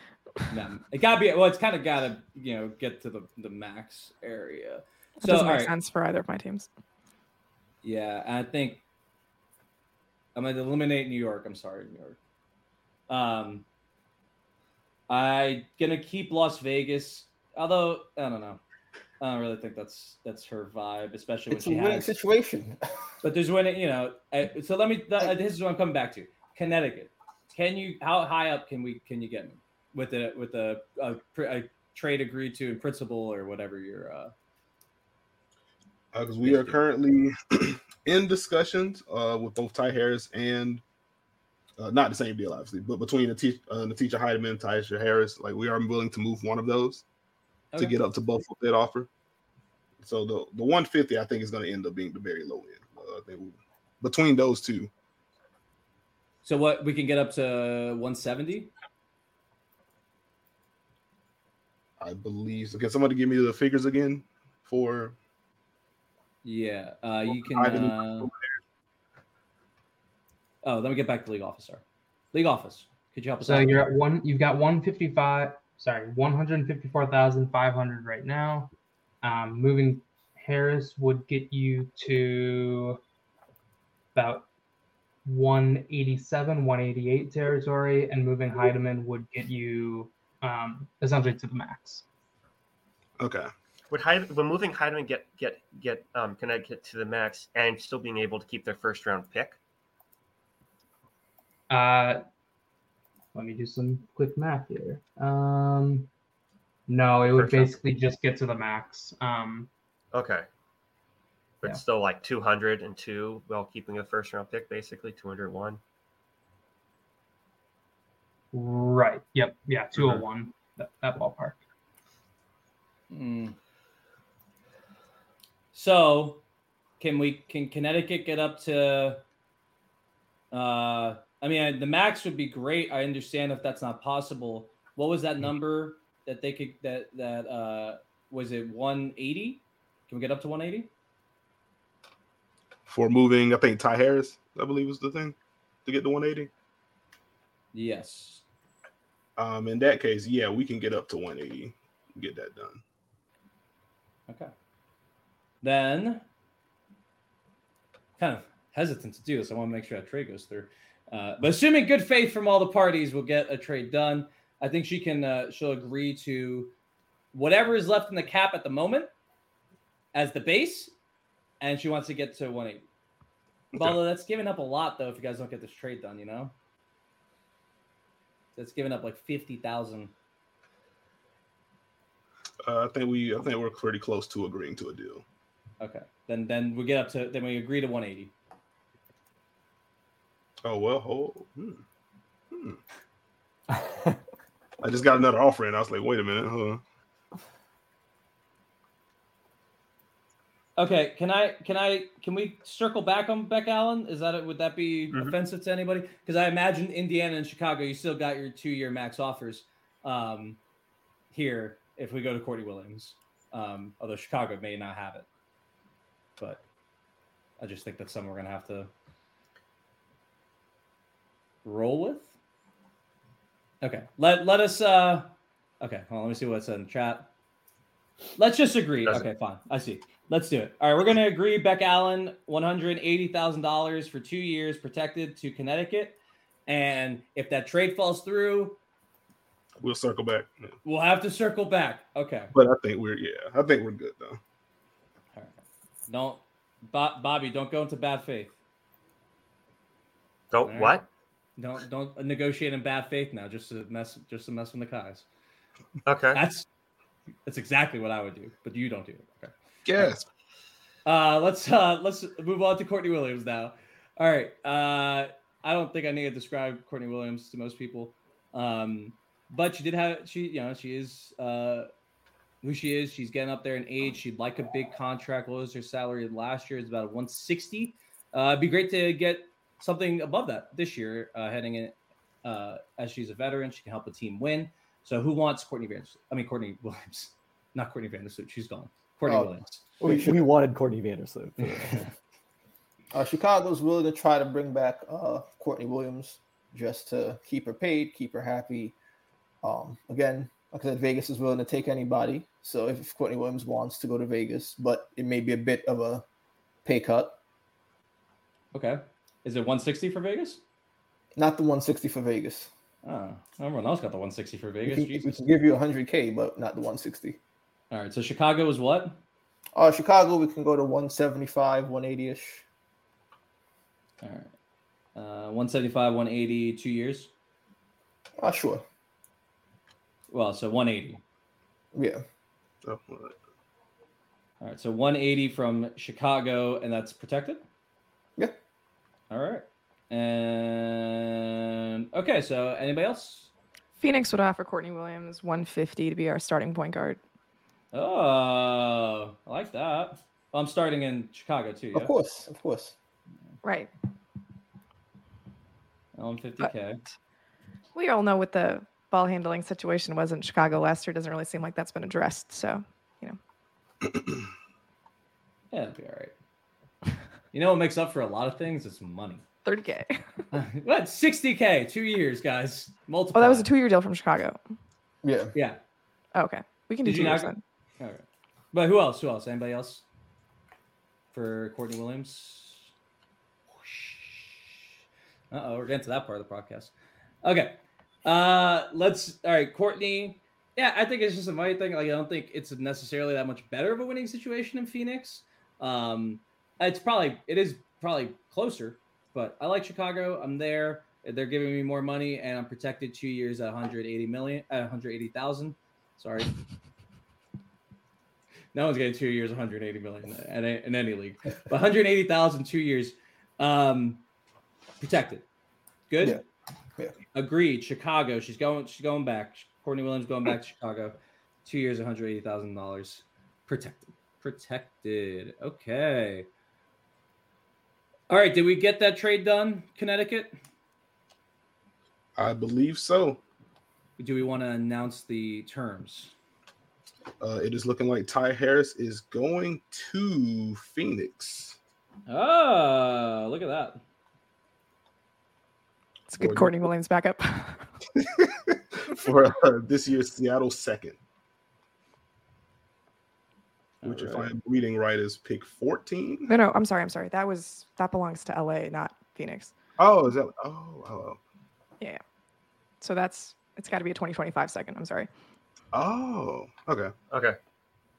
No, it gotta be. Well, it's kind of gotta you know get to the the max area. That So doesn't make right, sense for either of my teams. yeah, and I think I'm gonna eliminate New York. I'm sorry, New York. Um, I gonna keep Las Vegas, although I don't know. I don't really think that's that's her vibe, especially when It's a she winning has. situation. <laughs> But there's when it, you know. uh, So let me. th- this is what I'm coming back to. Connecticut. Can you? How high up can we? Can you get me with a with a, a, a trade agreed to in principle or whatever your uh, because Uh, we are currently <clears throat> in discussions uh, with both Ty Harris and uh, not the same deal, obviously, but between Natisha, uh, Natisha Hiedeman and Tyasha Harris, like we are willing to move one of those Okay. to get up to both of that offer. So the the 150, I think, is going to end up being the very low end. Uh, I think we- between those two, So what we can get up to 170? I believe. So can somebody give me the figures again for? Yeah, uh, you can. Uh... Oh, let me get back to league officer. League office, could you help us So out? you're at one. You've got one fifty five. Sorry, one hundred fifty four thousand five hundred right now. Um, moving Harris would get you to about one eighty seven, one eighty eight territory, and moving Hiedeman would get you um, essentially to the max. Okay. Would Heid- would moving Hiedeman get get get um, Connecticut to the max and still being able to keep their first round pick? Uh, let me do some quick math here. Um, no, it would First round. basically just get to the max. Um, Okay. But Yeah. still like 202 while keeping the first round pick, basically 201. right. Yep. Yeah. Two hundred one. That, that ballpark. Mm. So, can we? Can Connecticut get up to? Uh, I mean, the max would be great. I understand if that's not possible. What was that number that they could that that uh was it 180? Can we get up to 180? For moving, I think Ty Harris, I believe was the thing to get to 180. Yes. Um, in that case, yeah, we can get up to 180, get that done. Then kind of hesitant to do this. I want to make sure that trade goes through. Uh, but assuming good faith from all the parties, we'll get a trade done. I think she can. Uh, she'll agree to whatever is left in the cap at the moment as the base, and she wants to get to 180. Okay. Although that's giving up a lot, though, if you guys don't get this trade done, you know. That's giving up like fifty thousand. Uh, I think we I think we're pretty close to agreeing to a deal. Okay, then then we get up to then we agree to 180. Oh well, oh, hmm. Hmm. I just got another offer and I was like, wait a minute, huh? Okay, can I can I can we circle back on Beck Allen? Is that it? Would that be Mhm. offensive to anybody? Because I imagine Indiana and Chicago, you still got your two year max offers um, here if we go to Courtney Williams. Um, although Chicago may not have it, but I just think that's something we're gonna have to roll with. Okay, let let us. uh Okay, hold on, let me see what's in the chat. Let's just agree. Doesn't- Okay, fine. I see. Let's do it. All right, we're going to agree. Beck Allen, one hundred eighty thousand dollars for two years, protected to Connecticut. And if that trade falls through, We'll circle back. We'll have to circle back. Okay. But I think we're yeah, I think we're good though. All right. Don't, Bo- Bobby, don't go into bad faith. Don't Alright. what? Don't don't negotiate in bad faith now, just to mess just to mess with the Kais. Okay. That's that's exactly what I would do, but you don't do it. Okay. Yes. Uh, let's uh, let's move on to Courtney Williams now. All right. Uh, I don't think I need to describe Courtney Williams to most people, um, but she did have she you know she is uh, who she is. She's getting up there in age. She'd like a big contract. What was her salary last year? It's about 160. Uh, it'd be great to get something above that this year, uh, heading in uh, as she's a veteran. She can help a team win. So who wants Courtney Vandersloot? I mean Courtney Williams, <laughs> not Courtney Vandersloot. She's gone. Courtney Oh. Williams. We, we wanted Courtney Vandersloot. <laughs> Uh, Chicago's willing to try to bring back uh, Courtney Williams just to keep her paid, keep her happy. Um, again, like I said, Vegas is willing to take anybody. So if Courtney Williams wants to go to Vegas, but it may be a bit of a pay cut, Okay. Is it 160 for Vegas? not the 160 for Vegas. Oh, everyone else got the 160 for We Vegas. can, we can give you 100k, but not the 160. All right. So Chicago is what? Uh, Chicago, we can go to 175, 180 ish. All right. Uh, 175, 180, two years. Uh, sure. Well, so 180. Yeah. Oh, all right. All right. So 180 from Chicago, and that's protected? Yeah. All right. And okay. So anybody else? Phoenix would offer Courtney Williams 150 to be our starting point guard. Oh, I like that. Well, I'm starting in Chicago too. Yeah. Of course. Of course. Right. 150K. We all know what the ball handling situation was in Chicago last year. Doesn't really seem like that's been addressed. So, you know. <clears throat> Yeah, it'll be all right. You know what makes up for a lot of things? It's money. 30K. <laughs> what? 60K, two years, guys. Multiple. Oh, that was a two year deal from Chicago. Yeah. Yeah. Oh, okay. We can do Did two years not? then. All right. But who else? Who else? Anybody else? For Courtney Williams? Uh oh, we're getting to that part of the podcast. Okay. Uh let's all right, Courtney. Yeah, I think it's just a money thing. Like I don't think it's necessarily that much better of a winning situation in Phoenix. Um it's probably it is probably closer, but I like Chicago. I'm there. They're giving me more money and I'm protected two years at 180 million at 180,000. Sorry. No one's getting two years, 180 million in, in any league. But 180,000 two years, um, protected. Good. Yeah. Yeah. Agreed. Chicago. She's going. She's going back. Courtney Williams going back to Chicago. Two years, 180 thousand dollars. Protected. Protected. Okay. All right. Did we get that trade done, Connecticut? I believe so. Do we want to announce the terms? Uh, it is looking like Ty Harris is going to Phoenix. Oh, look at that. It's a good Or- Courtney Williams backup. <laughs> for uh, this year's Seattle second. which, if Alright. I'm reading right, is pick 14. No, no, I'm sorry. I'm sorry. That was that belongs to LA, not Phoenix. Oh, is that? Oh, oh, Yeah. So that's it's got to be a 2025 second. I'm sorry. oh. Okay. Okay.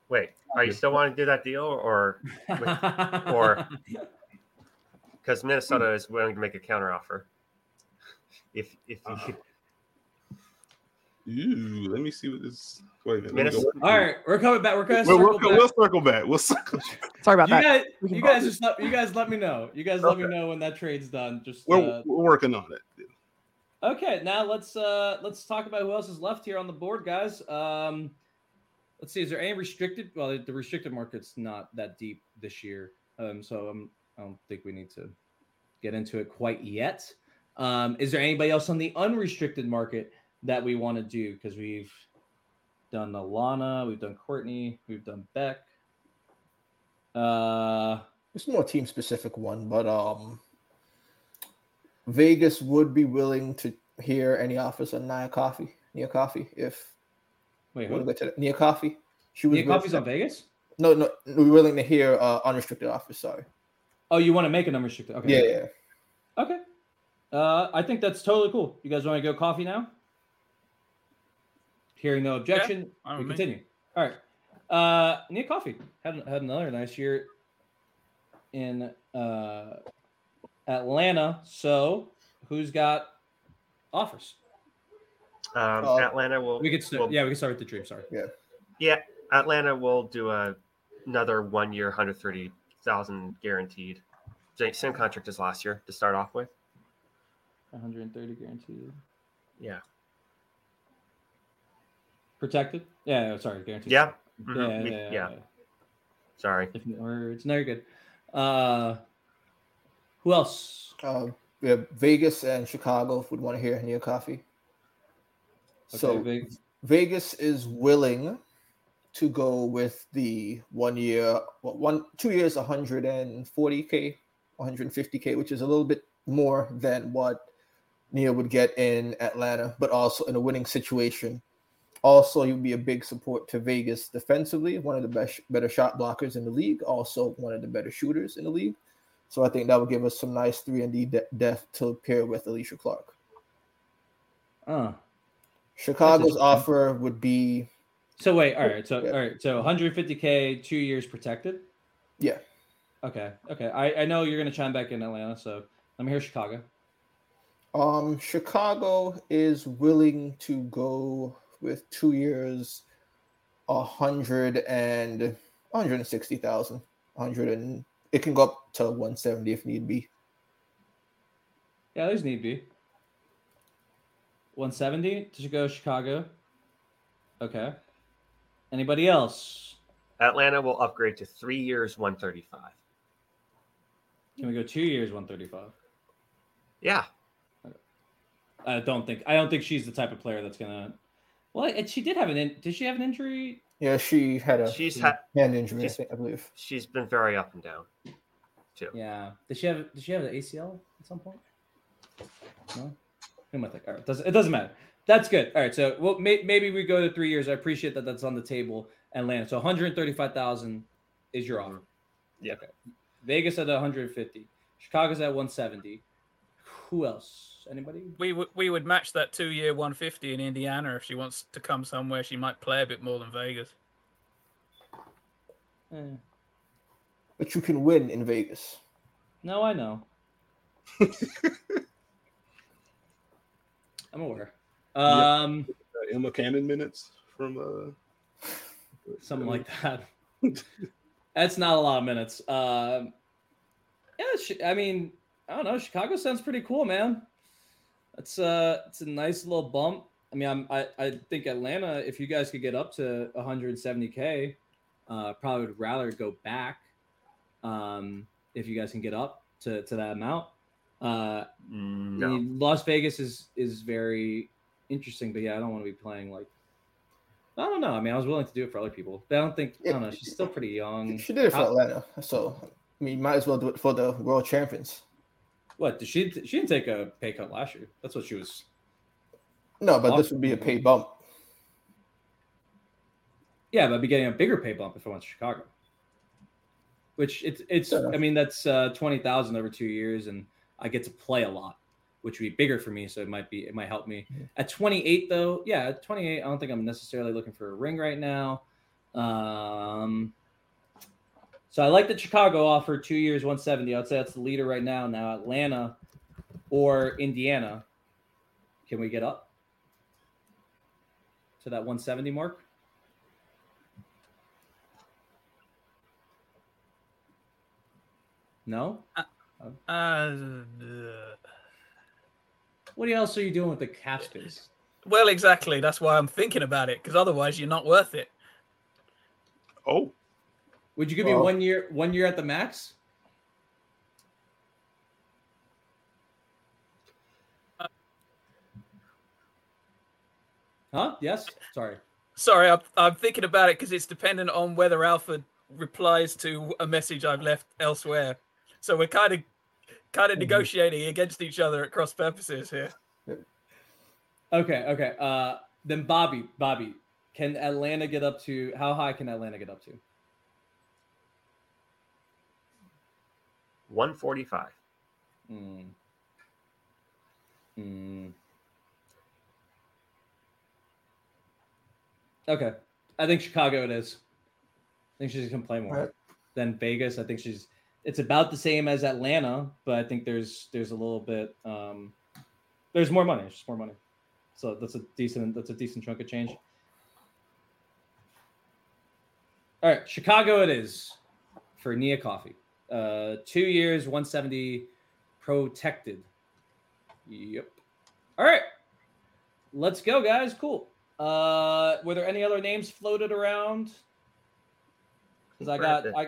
Wait, are you still wanting to do that deal, or <laughs> or <laughs> because Minnesota is willing to make a counteroffer? If if you, Ooh, let me see what this. Wait a minute. let me go- Minnesota- All right, we're coming back. We're gonna We'll, circle we'll, back. we'll circle back. We'll circle. <laughs> Sorry about you that. guys, you guys it. just let you guys let me know. You guys let me know when that trade's done. Just We're, uh, we're working on it. okay. Now let's uh let's talk about who else is left here on the board, guys. Um, let's see. Is there any restricted? Well, the restricted market's not that deep this year, um, so I'm, I don't think we need to get into it quite yet. Um, is there anybody else on the unrestricted market that we want to do? Because we've done Alanna, we've done Courtney, we've done Beck. Uh, It's more team specific one, but um, Vegas would be willing to hear any offers on Nia Coffey, Nia Coffey, if wait, you want to who? go to. Nia Coffey. She was Nia Coffey's on Vegas. No, no, we're willing to hear uh, unrestricted offers. Sorry. Oh, you want to make an unrestricted? Okay. Yeah, yeah. Okay. Uh, I think that's totally cool. You guys want to go coffee now? Hearing no objection, fine we with me. continue. All right. Uh, Nia Coffey had had another nice year in uh, Atlanta. So, who's got offers? um, Uh, Atlanta will. We could start. will- yeah, we can start with the dream. Sorry. Yeah, Yeah, Atlanta will do a, another one year, 130,000 guaranteed. Same- Same contract as last year to start off with. 130 guaranteed. Yeah. Protected. Yeah. yeah, Sorry, guaranteed. Yeah. Yeah. Mhm. Yeah. We- yeah, yeah. yeah. Sorry. Different words. No, you're good. Uh, who else? Uh, we have Vegas and Chicago If we'd want to hear Nia Coffey. So Vegas. Vegas is willing to go with the one year, well, one two years, 140k, 150k, which is a little bit more than what Nia would get in Atlanta, but also in a winning situation. Also, he would be a big support to Vegas defensively, one of the best, better shot blockers in the league, also one of the better shooters in the league. So I think that would give us some nice three and D de- depth to pair with Alysha Clark. Uh, Chicago's offer would be so wait, all right. So Yeah. all right. So 150k, two years protected. yeah. Okay. Okay. I, I know you're gonna chime back in Atlanta, so let me hear Chicago. Um, Chicago is willing to go with two years, a hundred and 160,000, 100 and it can go up to 170 if need be. Yeah, there's need be. 170 to go Chicago. Okay. Anybody else? Atlanta will upgrade to three years, 135. Can we go two years, 135? Yeah. I don't think I don't think she's the type of player that's gonna. Well, and she did have an. In, did she have an injury? Yeah, she had a She's had. hand injury, I, she's- think, I believe. She's been very up and down, too. Yeah. Did she have? Did she have an ACL at some point? No. Who am I thinking? All right. Does it doesn't matter. That's good. All right. So well, may, maybe we go to three years. I appreciate that. That's on the table. Atlanta. So 135,000 is your mm-hmm. offer. Yeah. Okay. Vegas at 150. Chicago's at 170. Who else? Anybody? We would we would match that two year 150 in Indiana if she wants to come somewhere. She might play a bit more than Vegas. Eh. But you can win in Vegas. No, I know. <laughs> I'm aware. Yeah. Um, Uh, Emma Cannon minutes from uh something like that. <laughs> That's not a lot of minutes. Um, yeah, sh- I mean, I don't know. Chicago sounds pretty cool, man. It's uh, it's a nice little bump. I mean, I'm, I I think Atlanta, if you guys could get up to 170k, uh, probably would rather go back. Um, if you guys can get up to to that amount. Uh, I No. mean, Las Vegas is is very interesting, but yeah, I don't want to be playing like. I don't know. I mean, I was willing to do it for other people, but I don't think. I don't know. She's still pretty young. She did it for How- Atlanta, so I mean, might as well do it for the world champions. What? Did she? She didn't take a pay cut last year. That's what she was. No, but this would be a pay bump. Yeah, but I'd be getting a bigger pay bump if I went to Chicago. which it's it's. I mean, that's uh, twenty thousand over two years, and I get to play a lot, which would be bigger for me. So it might be it might help me. At twenty eight though, yeah, at twenty eight, I don't think I'm necessarily looking for a ring right now. Um, so I like that Chicago offered two years, one seventy. I'd say that's the leader right now. Now Atlanta or Indiana, can we get up to that one seventy mark? No. Uh, uh, What else are you doing with the cap space? well, exactly. That's why I'm thinking about it because otherwise you're not worth it. Oh, Would you give me one year, one year at the max? Huh? Yes. Sorry. Sorry, I'm, I'm thinking about it because it's dependent on whether Alfred replies to a message I've left elsewhere. So we're kind of kind of negotiating against each other at cross purposes here. Okay. Okay. Uh, then Bobby, Bobby, can Atlanta get up to how high can Atlanta get up to? 145. Hmm. Hmm. Okay. I think Chicago it is. I think she's gonna play more Right. than Vegas. I think she's it's about the same as Atlanta, but I think there's there's a little bit um there's more money. It's just more money. So that's a decent that's a decent chunk of change. All right, Chicago it is for Nia Coffey. Uh two years, 170 protected. Yep. All right. Let's go, guys. Cool. Uh were there any other names floated around? Because I got I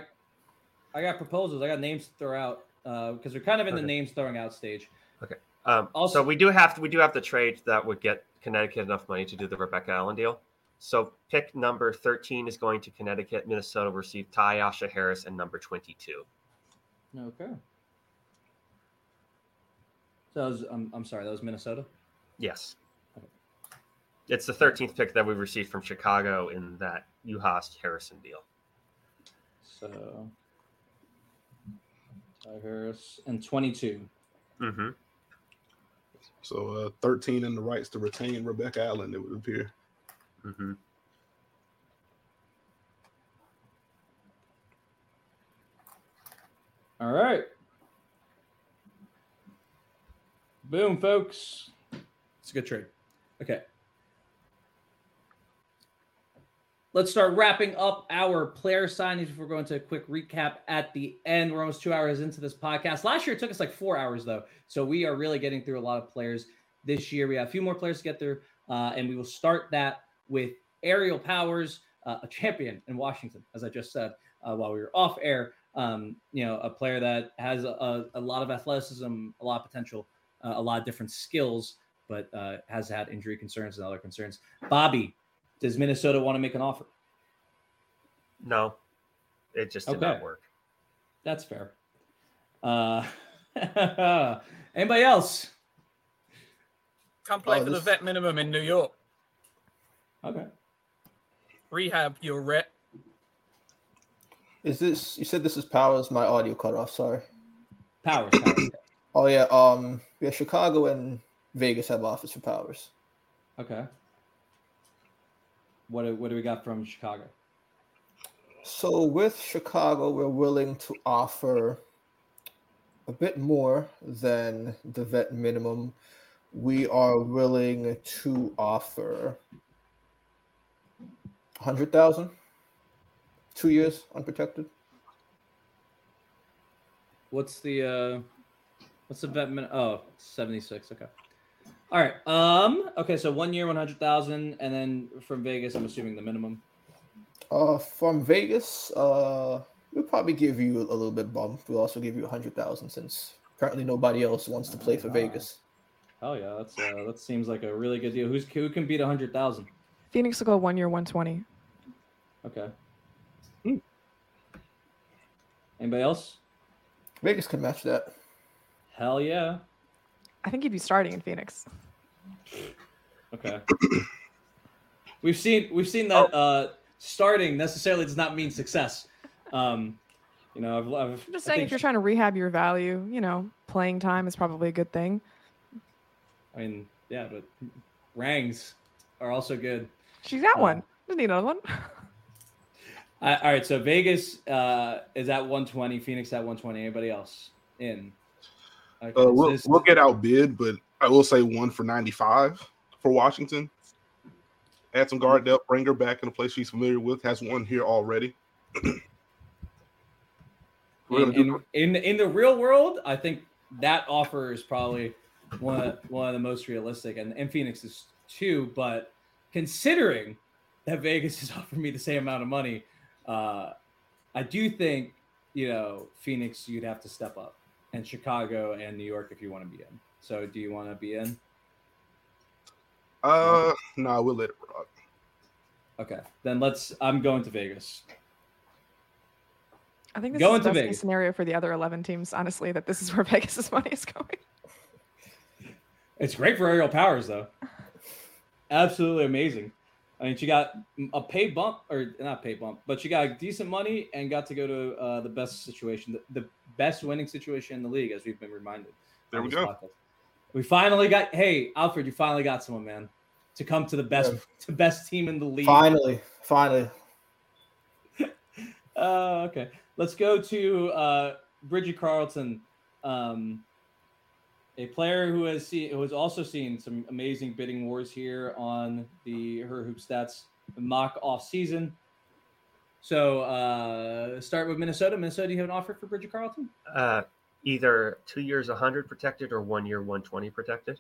I got proposals. I got names to throw out. Uh because we're kind of in the names throwing out stage. Okay. Um, Also- so we do have to we do have to trade that would get Connecticut enough money to do the Rebecca Allen deal. So pick number 13 is going to Connecticut. Minnesota will receive Tyasha Harris and number 22. Okay. So was, I'm, I'm sorry, that was Minnesota. Yes. It's the 13th pick that we've received from Chicago in that Uhas Harrison deal. So Ty Harris and 22. Mm-hmm. so uh, 13 in the rights to retain Rebecca Allen, it would appear. Mm-hmm. All right. Boom, folks. It's a good trade. Okay. Let's start wrapping up our player signings before going to a quick recap at the end. We're almost two hours into this podcast. Last year it took us like four hours though, so we are really getting through a lot of players this year. We have a few more players to get through, uh, and we will start that with Aerial Powers, uh, a champion in Washington, as I just said uh, while we were off air. Um, you know, a player that has a, a lot of athleticism, a lot of potential, uh, a lot of different skills, but uh, has had injury concerns and other concerns. Bobby, does Minnesota want to make an offer? No, it just did Okay. not work. That's fair. Uh, <laughs> anybody else? Come play Oh, for the vet minimum in New York. Okay. Rehab your rep. Is this you said this is Powers? My audio cut off. Sorry. Powers. Powers. <clears throat> Oh yeah. Um. Yeah. Chicago and Vegas have offers for Powers. okay. What do, what do we got from Chicago? So with Chicago, we're willing to offer a bit more than the vet minimum. We are willing to offer hundred thousand, two years unprotected. What's the uh what's the vet min oh 76 okay all right um okay so one year 100000 and then from vegas i'm assuming the minimum Uh, from Vegas, uh, we'll probably give you a little bit bump. We'll also give you a hundred thousand since currently nobody else wants to play for Vegas. oh yeah that's uh that seems like a really good deal who's who can beat 100000 Phoenix will go one year, 120. okay anybody else Vegas can match that. hell yeah I think he'd be starting in Phoenix. okay <coughs> we've seen we've seen that uh starting necessarily does not mean success um You know, I've, I've I'm just I saying, think if you're trying to rehab your value, you know, playing time is probably a good thing. I mean, yeah, but rangs are also good. She's got Uh, one. Doesn't need another one. <laughs> I, all right, so Vegas uh, is at 120, Phoenix at 120. Anybody else in? Okay, Uh, we'll, this- we'll get outbid, but I will say one for 95 for Washington. Add some guard depth, bring her back in a place she's familiar with. Has one here already. <clears throat> In, in, in in the real world, I think that offer is probably one of, one of the most realistic, and, and Phoenix is too. But considering that Vegas has <laughs> offered me the same amount of money, uh, I do think you know Phoenix you'd have to step up, and Chicago and New York if you want to be in. So, do you want to be in? Uh, no, nah, we'll let it rock. Okay, then let's. I'm going to Vegas. I think this Going is to the best Vegas. scenario for the other 11 teams, honestly, that this is where <laughs> Vegas' money is going. It's great for Aerial Powers, though. Absolutely amazing. I mean, she got a pay bump, or not pay bump, but she got decent money and got to go to uh, the best situation, the, the best winning situation in the league, as we've been reminded. There we go. podcast. We finally got. Hey, Alfred, you finally got someone, man, to come to the best, to best team in the league. Finally, finally. <laughs> Uh, okay, let's go to uh, Bridget Carleton, um, a player who has seen who has also seen some amazing bidding wars here on the her hoop stats mock off season. So uh, start with Minnesota. Minnesota, do you have an offer for Bridget Carleton? Uh, either two years 100 protected or one year 120 protected.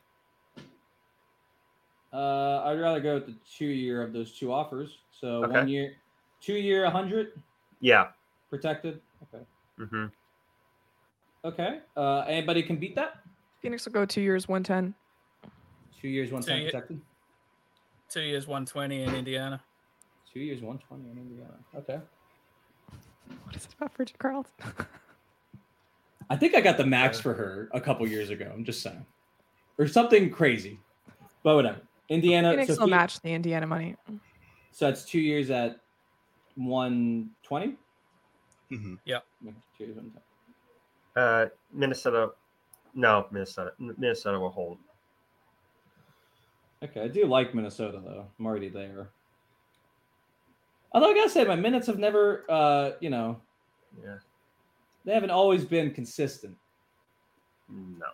Uh, I'd rather go with the two year of those two offers. So Okay. one year, two year, hundred Yeah. protected. Okay. hmm Okay. Uh, anybody can beat that? Phoenix will go two years, 110. Two years, 110 Two protected. Two years, 120 in Indiana. Two years, one twenty in Indiana. Okay. What is it about Bridget Carleton? <laughs> I think I got the max for her a couple years ago. I'm just saying, or something crazy, but whatever. Indiana. Phoenix so, will Phe- match the Indiana money. so that's two years at one twenty. Mhm. Yeah. Two years, 120. Uh, Minnesota. No, Minnesota. Minnesota will hold. Okay, I do like Minnesota though. I'm already there. Although I gotta say, my minutes have never, uh, you know, Yeah. they haven't always been consistent. No.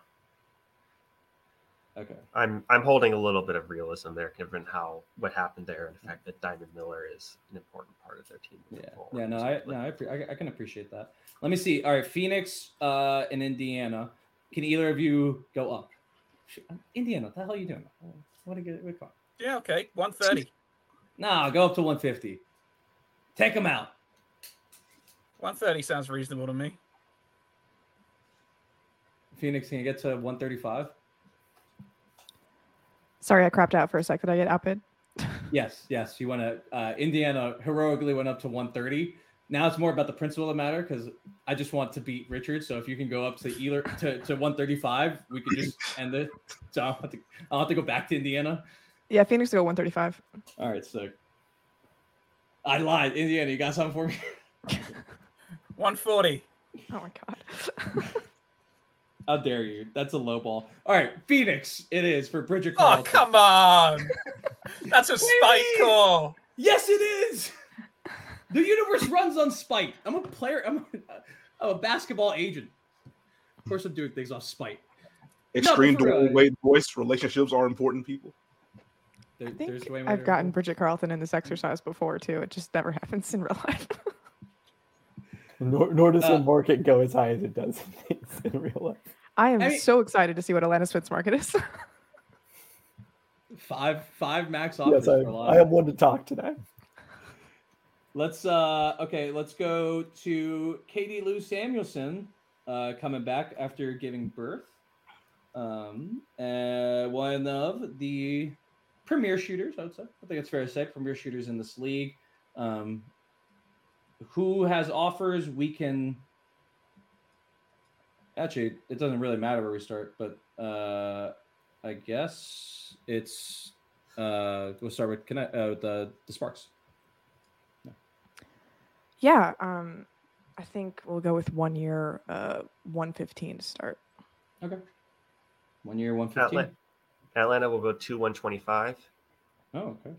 Okay. I'm I'm holding a little bit of realism there, given how what happened there, and the fact that Diamond Miller is an important part of their team. Yeah, forward. yeah, no, I no, I, I, I can appreciate that. Let me see. All right, Phoenix uh, and Indiana. Can either of you go up? Indiana, what the hell are you doing? What to get? What, come on. Yeah, okay. 130. Nah, go up to 150. Take them out. 130 sounds reasonable to me. Phoenix can you get to 135. Sorry, I crapped out for a sec. Did I get outbid? Yes, yes. You want to. Uh, Indiana heroically went up to 130. Now it's more about the principle of the matter because I just want to beat Richard. So if you can go up to either to, to 135, we can just <laughs> end it. So I'll have to, I'll have to go back to Indiana. Yeah, Phoenix to go 135. All right, so I lied. Indiana, you got something for me? <laughs> 140. Oh my god. <laughs> How dare you? That's a low ball. All right, Phoenix, it is for Bridget Oh, Carleton. come on. That's a spike call. Yes, it is. The universe runs on spite. I'm a player. I'm a, I'm a basketball agent. Of course, I'm doing things off spite. Extreme but for real. Dwyane Wade voice. Relationships are important, people. There, I think there's Dwyane I've gotten right Bridget Carleton in this exercise before too. It just never <laughs> happens in real life. Nor, nor does Uh, the market go as high as it does in real life. I am I mean- so excited to see what Atlantis Fitz market is. <laughs> Five, five max offers Yes, I, for a lot. I am one to talk today. Let's uh okay, let's go to Katie Lou Samuelson uh coming back after giving birth. Um uh one of the premier shooters, I would say. I think it's fair to say premier shooters in this league. Um who has offers we can actually it doesn't really matter where we start, but uh I guess it's uh we'll start with connect uh, with the the sparks. Yeah. Um, I think we'll go with one year, uh, 115 to start. Okay. One year, one fifteen. Atlanta, Atlanta will go two one twenty five. Oh, okay.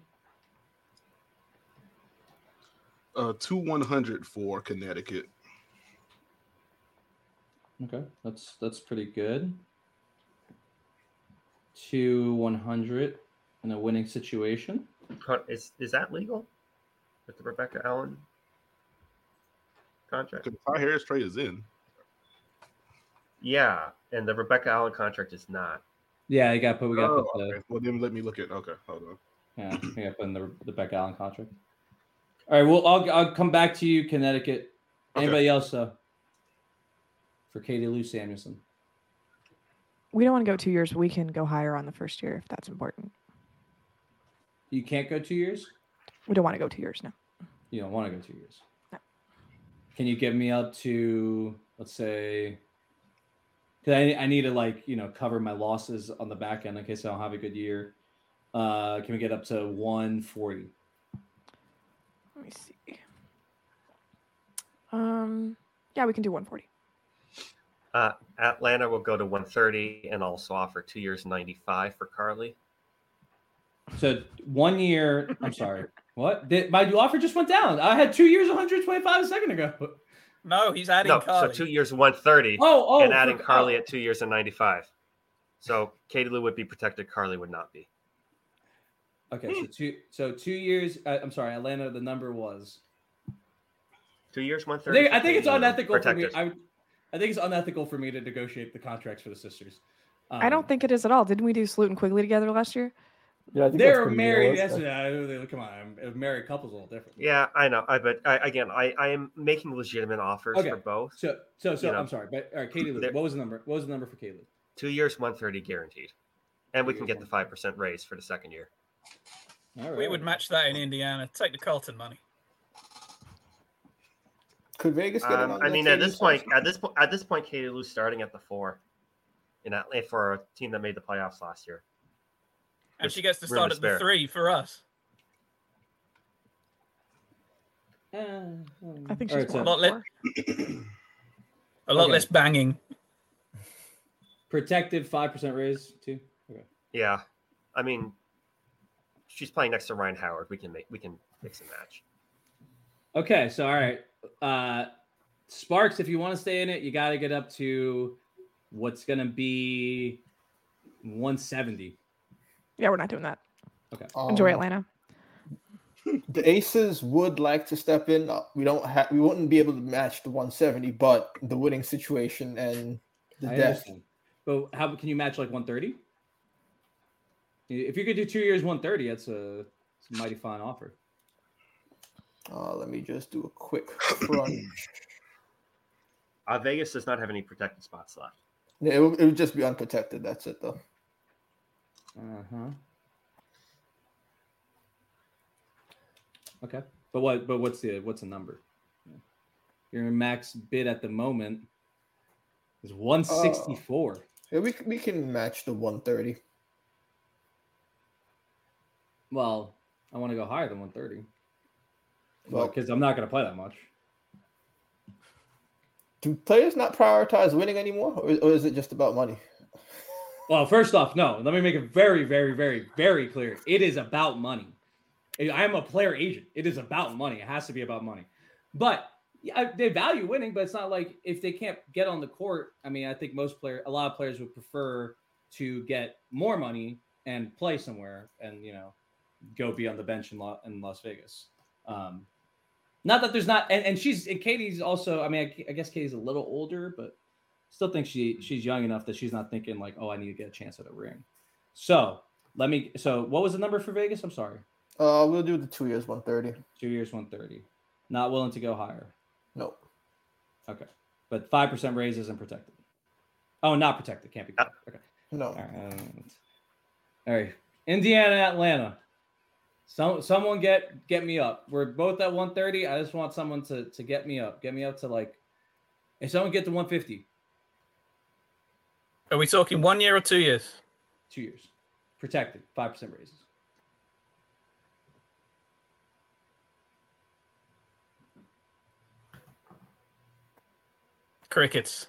Uh, two one hundred for Connecticut. Okay, that's that's pretty good. Two one hundred in a winning situation. Is is that legal with the Rebecca Allen contract? Because Ty Harris trade is in. Yeah, and the Rebecca Allen contract is not. Yeah, you got put. We got Oh, put the okay. Well, then let me look at. Okay, hold on. yeah, we got put in the the Beck Allen contract. All right, well, I'll I'll come back to you, Connecticut. Okay. Anybody else though? For Katie Lou Samuelson. We don't want to go two years. We can go higher on the first year if that's important. You can't go two years. We don't want to go two years now. You don't want to go two years. No. Can you get me up to let's say? Because I, I need to like you know cover my losses on the back end in case I don't have a good year. Uh, can we get up to one forty? Let me see. Um, yeah, we can do 140. Uh, Atlanta will go to one thirty and also offer two years ninety five for Karlie. So one year. I'm sorry. What? Did, my offer just went down. I had two years, 125 a second ago. No, he's adding No, Karlie. so two years one thirty. Oh, oh, and adding for- Karlie oh. at two years and ninety five. So Katie Lou would be protected. Carly would not be. Okay, so two. So two years. Uh, I'm sorry, Atlanta. The number was. Two years one I think, I think it's unethical for me. I, I think it's unethical for me to negotiate the contracts for the sisters. I Um, don't think it is at all. Didn't we do Salute and Quigley together last year? Yeah, I think They that's were pretty married. realistic. That's, uh, come on, a married couple's a little different. Yeah, I know. I but I, again, I, I am making legitimate offers Okay. for both. So, so, so You know, I'm sorry, but all right, Katie, Lou, what was the number? What was the number for Katie? Lou? Two years, one thirty guaranteed, and we Two can years, get the five percent raise for the second year. All right. we would match that in Indiana. Take the Carleton money. Could Vegas get Um, in I mean, at this point, at this point, at this point, Katie Lou's starting at the four, in Atlanta for a team that made the playoffs last year. And she gets to start at the three for us. Uh, I think she's right, so A lot, le- <clears throat> a lot Okay. less banging. protected five percent raise too. Okay. Yeah, I mean, she's playing next to Rhyne Howard. We can make we can mix and match. Okay, so all right, uh, Sparks. If you want to stay in it, you got to get up to what's gonna be 170. Yeah, we're not doing that. Okay. Enjoy Um, Atlanta. <laughs> The Aces would like to step in. Uh, We don't have. We wouldn't be able to match the 170, but the winning situation and the I depth. understand. But how can you match like 130? If you could do two years 130, that's a, it's a mighty fine offer. Uh, let me just do a quick crunch. Uh, Vegas does not have any protected spots left. Yeah, it, would, it would just be unprotected. That's it, though. Uh huh. Okay, but what? But what's the what's the number? Your max bid at the moment is 164. Yeah, we we can match the 130. Well, I want to go higher than 130. Well, Well, because I'm not going to play that much. do players not prioritize winning anymore, or, or is it just about money? Well, first off, no. Let me make it very, very, very, very clear. It is about money. I am a player agent. It is about money. It has to be about money. But yeah, they value winning, but it's not like if they can't get on the court. I mean, I think most player, a lot of players would prefer to get more money and play somewhere, and you know, go be on the bench in, La, in Las Vegas. Um, not that there's not, and, and she's and Katie's also. I mean, I, I guess Katie's a little older, but still think she she's young enough that she's not thinking like, oh, I need to get a chance at a ring. So let me. So what was the number for Vegas? I'm sorry, Uh, we'll do the two years 130. two years, one thirty. Not willing to go higher. No. Okay, but five percent raise isn't protected. Oh, not protected. Can't be. Protected. Okay. No. All right. All right. Indiana, Atlanta. Some someone get get me up. We're both at 130. I just want someone to to get me up. Get me up to like. If someone get to 150, Are we talking one year or two years? two years, protected, five percent raises. Crickets.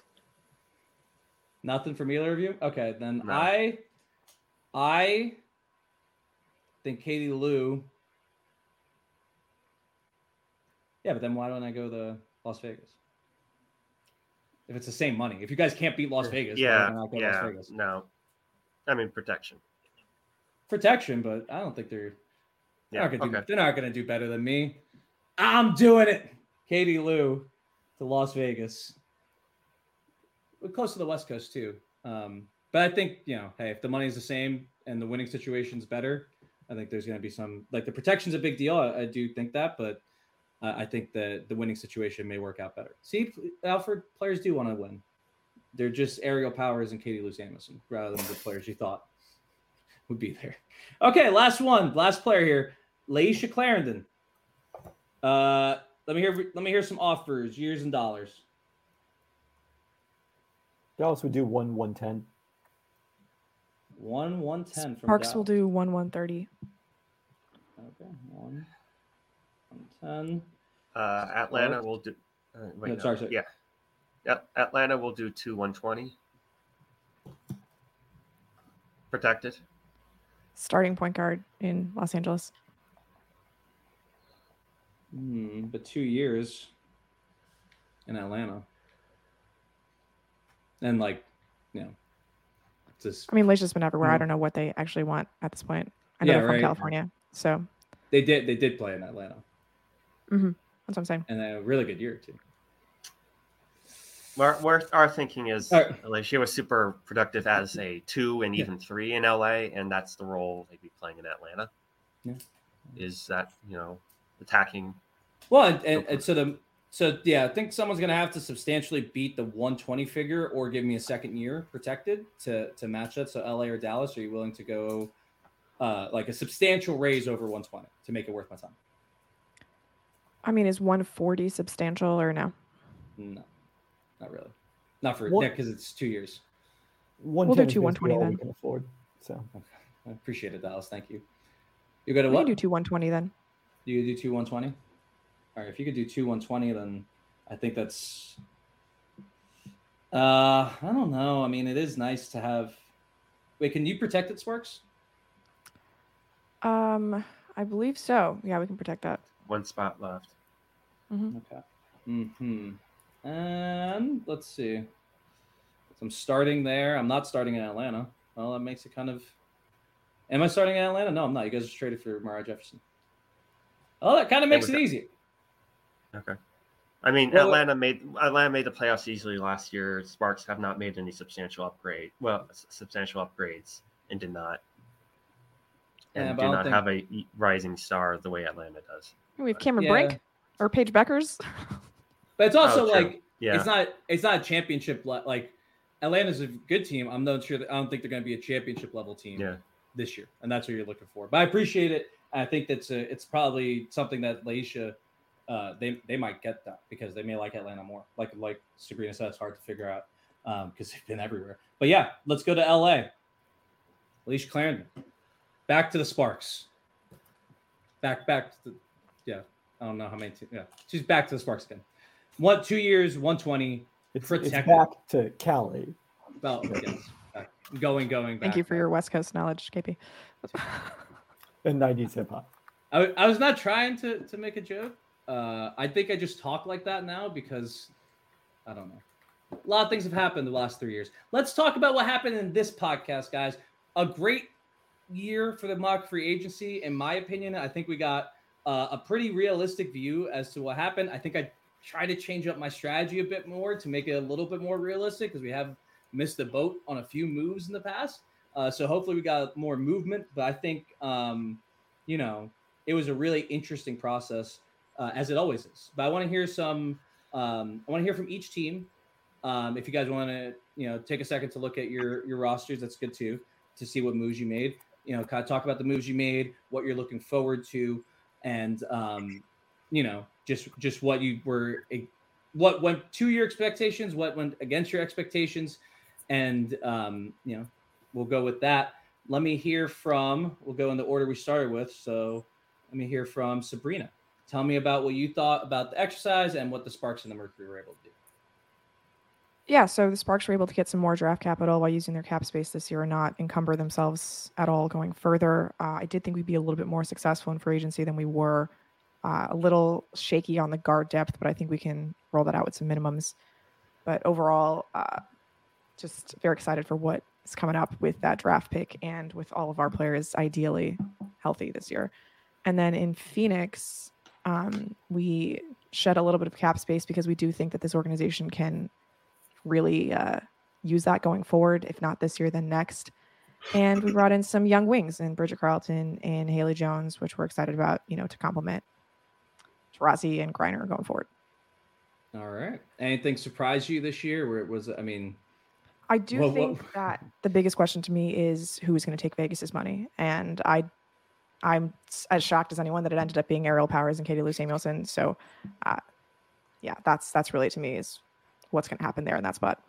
Nothing from either of you. Okay, then No. I, I think Katie Lou. Yeah, but then why don't I go to Las Vegas? If it's the same money, if you guys can't beat Las Vegas, yeah, don't I go to yeah, Las Vegas? no. I mean protection. Protection, but I don't think they're they're Yeah, not gonna do, okay. they're not gonna do better than me. I'm doing it. Katie Lou to Las Vegas. We're close to the West Coast too. Um, but I think you know, hey, if the money's the same and the winning situation's better, I think there's going to be some like the protection's a big deal. I, I do think that, but uh, I think that the winning situation may work out better. See, Alfred, players do want to win. They're just aerial powers and Katie Lou Samuelson rather than the players you thought would be there. Okay, last one, last player here, Layshia Clarendon. Uh, let me hear. Let me hear some offers, years and dollars. Dallas would do one one ten. One one ten from Parks will do one one thirty. Okay, one one ten. Uh, Atlanta will do. Uh, wait, No, no, sorry, sorry. Yeah, yeah. Atlanta will do two one twenty. Protected. Starting point guard in Los Angeles. Hmm, but two years in Atlanta, and like, you know, just I mean, Layshia's been everywhere. I Mm. don't know what they actually want at this point. I know Yeah, they're from right. California, so they did they did play in Atlanta, mhm, that's what I'm saying. and a really good year too. Our, our, our thinking is All right. like she was super productive as a two and Yeah. even three in LA, and that's the role they'd be playing in Atlanta. Yeah. Is that you know attacking? Well, and, and, and so the so yeah, I think someone's gonna have to substantially beat the 120 figure or give me a second year protected to to match that. So LA or Dallas, are you willing to go uh like a substantial raise over 120 to make it worth my time? I mean, is 140 substantial or no? No, not really. Not for What- yeah, because it's two years. One We'll do ten two 120 then. we can afford. So I appreciate it, Dallas. Thank you. You go to We what? can do two 120 then. You do two 120? All right, if you could do two 120, then I think that's uh I don't know. I mean, it is nice to have Wait, can you protect it, Sparks? Um, I believe so. Yeah, we can protect that. One spot left. Okay. Hmm. And let's see. So I'm starting there. I'm not starting in Atlanta. Well, that makes it kind of. Am I starting in Atlanta? No, I'm not. You guys just traded for Moriah Jefferson. Oh, that kind of makes we it got- easy. Okay. I mean, Well, Atlanta made Atlanta made the playoffs easily last year. Sparks have not made any substantial upgrade. Well, substantial upgrades and did not. Yeah, And but I do don't think- have a rising star the way Atlanta does. We have Cameron Yeah. Brink or Paige Bueckers. <laughs> But it's also Oh, like Yeah. it's not it's not a championship le- like Atlanta's a good team. I'm not sure that I don't think they're going to be a championship level team Yeah. this year, and that's what you're looking for. But I appreciate it. I think that's a, it's probably something that Layshia uh, they they might get that because they may like Atlanta more. Like like Sabreena said, it's hard to figure out because they've been everywhere. But yeah, let's go to LA. Layshia Clarendon, back to the Sparks. Back back to the yeah. I don't know how many. Te- yeah, she's back to the Sparks again. One two years, one twenty. it's, it's back to Cali. Well, <laughs> yes, back. going going back. Thank you for your West Coast knowledge, KP. <laughs> And 90s hip hop. I, I was not trying to to make a joke. Uh, I think I just talk like that now because I don't know. A lot of things have happened the last three years. Let's talk about what happened in this podcast, guys. A great year for the mock free agency, in my opinion. I think we got uh, a pretty realistic view as to what happened. I think I try to change up my strategy a bit more to make it a little bit more realistic because we have missed the boat on a few moves in the past. Uh, so hopefully we got more movement. But I think um, you know it was a really interesting process uh, as it always is. But I want to hear some. Um, I want to hear from each team. Um, if you guys want to, you know, take a second to look at your your rosters, that's good too, to see what moves you made. You know, kind of talk about the moves you made, what you're looking forward to, and um, you know, just just what you were, what went to your expectations, what went against your expectations, and um, you know, we'll go with that. Let me hear from. We'll go in the order we started with. So, let me hear from Sabreena. Tell me about what you thought about the exercise and what the Sparks and the Mercury were able to do. Yeah, so the Sparks were able to get some more draft capital while using their cap space this year and not encumber themselves at all going further. Uh, I did think we'd be a little bit more successful in free agency than we were. Uh, a little shaky on the guard depth, but I think we can roll that out with some minimums. But overall, uh, just very excited for what is coming up with that draft pick and with all of our players ideally healthy this year. And then in Phoenix, um, we shed a little bit of cap space because we do think that this organization can really uh, use that going forward. If not this year, then next. And we brought in some young wings in Bridget Carleton and Haley Jones, which we're excited about, you know, to complement Taurasi and Griner going forward. All right. Anything surprise you this year? Where it was, I mean, I do think that the biggest question to me is who is going to take Vegas's money, and I, I'm as shocked as anyone that it ended up being Aerial Powers and Katie Lou Samuelson. So, uh, yeah, that's that's really to me is what's going to happen there in that spot.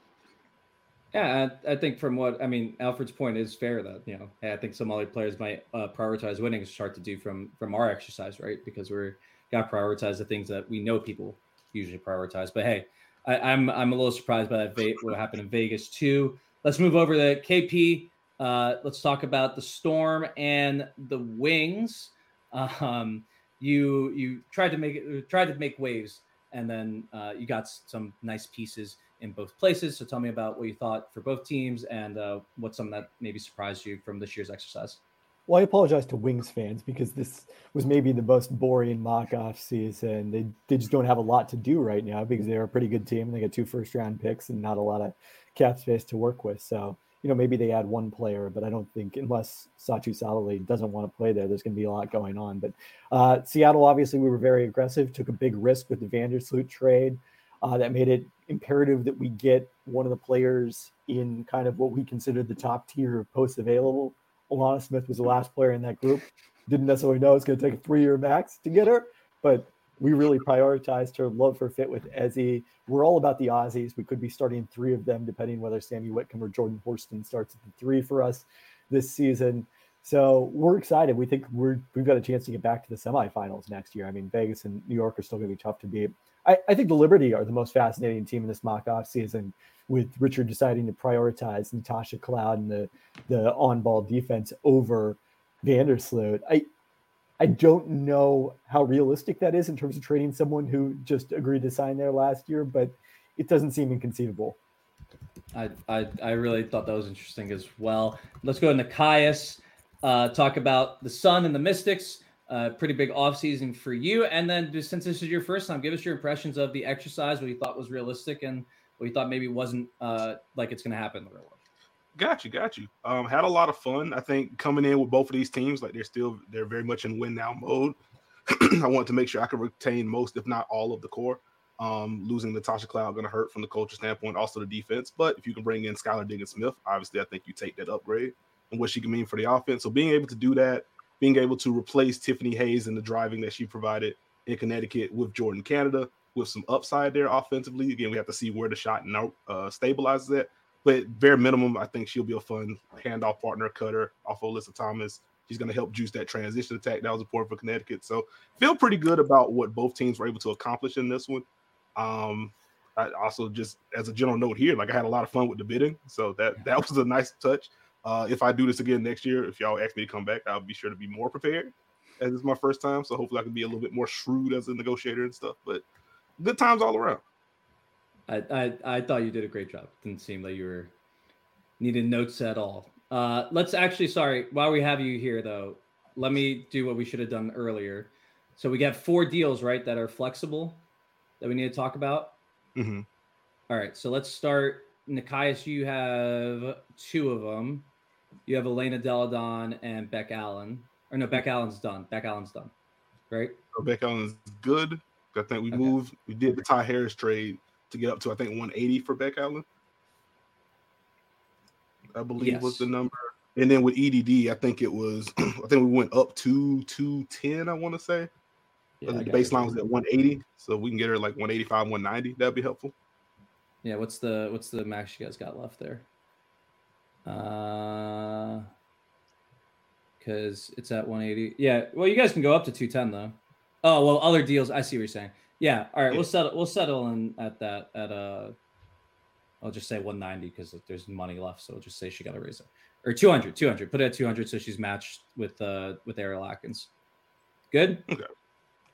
Yeah, I, I think from what I mean, Alfred's point is fair. That you know, I think other players might uh, prioritize winning, start to do from from our exercise, right? Because we're got to prioritize the things that we know people usually prioritize. But hey, I, I'm I'm a little surprised by that. Ve- what happened in Vegas too. Let's move over to KP. Uh, let's talk about the Storm and the Wings. Um, you you tried to make it tried to make waves, and then uh, you got some nice pieces in both places. So tell me about what you thought for both teams and uh, what's something that maybe surprised you from this year's exercise. Well, I apologize to Wings fans because this was maybe the most boring mock off season. They, they just don't have a lot to do right now because they're a pretty good team. They got two first round picks and not a lot of cap space to work with. So, you know, maybe they add one player, but I don't think unless Satou Sabally doesn't want to play there, there's going to be a lot going on. But uh, Seattle, obviously, we were very aggressive, took a big risk with the Vandersloot trade. Uh, that made it imperative that we get one of the players in kind of what we consider the top tier of posts available. Alanna Smith was the last player in that group. Didn't necessarily know it's going to take a three year max to get her, but we really prioritized her love for fit with Ezi. We're all about the Aussies. We could be starting three of them, depending whether Sammy Whitcomb or Jordan Horston starts at the three for us this season. So we're excited. We think we're we've got a chance to get back to the semifinals next year. I mean, Vegas and New York are still going to be tough to beat. I, I think the Liberty are the most fascinating team in this mock off season, with Richard deciding to prioritize Natasha Cloud and the the on ball defense over Vandersloot. I I don't know how realistic that is in terms of trading someone who just agreed to sign there last year, but it doesn't seem inconceivable. I, I, I really thought that was interesting as well. Let's go into Caius, uh, talk about the Sun and the Mystics. Uh, pretty big offseason for you. And then, just since this is your first time, give us your impressions of the exercise, what you thought was realistic, and what you thought maybe wasn't uh, like it's going to happen in the real world. Got you, got you. Um, had a lot of fun. I think coming in with both of these teams, like they're still they're very much in win now mode. <clears throat> I want to make sure I can retain most, if not all, of the core. Um, losing Natasha Cloud going to hurt from the culture standpoint, also the defense. But if you can bring in Skylar Diggins Smith, obviously I think you take that upgrade and what she can mean for the offense. So being able to do that, being able to replace Tiffany Hayes and the driving that she provided in Connecticut with Jordan Canada with some upside there offensively. Again, we have to see where the shot now uh, stabilizes at. But bare minimum, I think she'll be a fun handoff partner, cutter off of Alyssa Thomas. She's going to help juice that transition attack. That was important for Connecticut. So feel pretty good about what both teams were able to accomplish in this one. Um, I also just as a general note here, like I had a lot of fun with the bidding. So that that was a nice touch. Uh, if I do this again next year, if y'all ask me to come back, I'll be sure to be more prepared. As it's my first time, so hopefully I can be a little bit more shrewd as a negotiator and stuff. But good times all around. I, I, I thought you did a great job. Didn't seem like you were needing notes at all. Uh, let's actually, sorry, while we have you here, though, let me do what we should have done earlier. So we got four deals, right, that are flexible that we need to talk about. Mm-hmm. All right, so let's start. Nekias, you have two of them. You have Elena Delle Donne and Bec Allen. Or no, Bec Allen's done. Bec Allen's done. Right? Bec Allen's good. I think we moved, we did the Ty Harris trade to get up to I think 180 for Bec Allen. I believe was the number. And then with EDD, I think it was <clears throat> I think we went up to 210, I want to say. Yeah, the it. baseline was at 180. So we can get her like 185, 190. That'd be helpful. Yeah, what's the what's the max you guys got left there? Uh because it's at 180. Yeah, well, you guys can go up to 210 though. Oh well, other deals. I see what you're saying. Yeah, all right, we'll settle. We'll settle in at that at uh I'll just say 190 because there's money left. So I'll just say she got to raise it or 200, 200. Put it at 200 so she's matched with uh with Ariel Atkins. Good. Okay.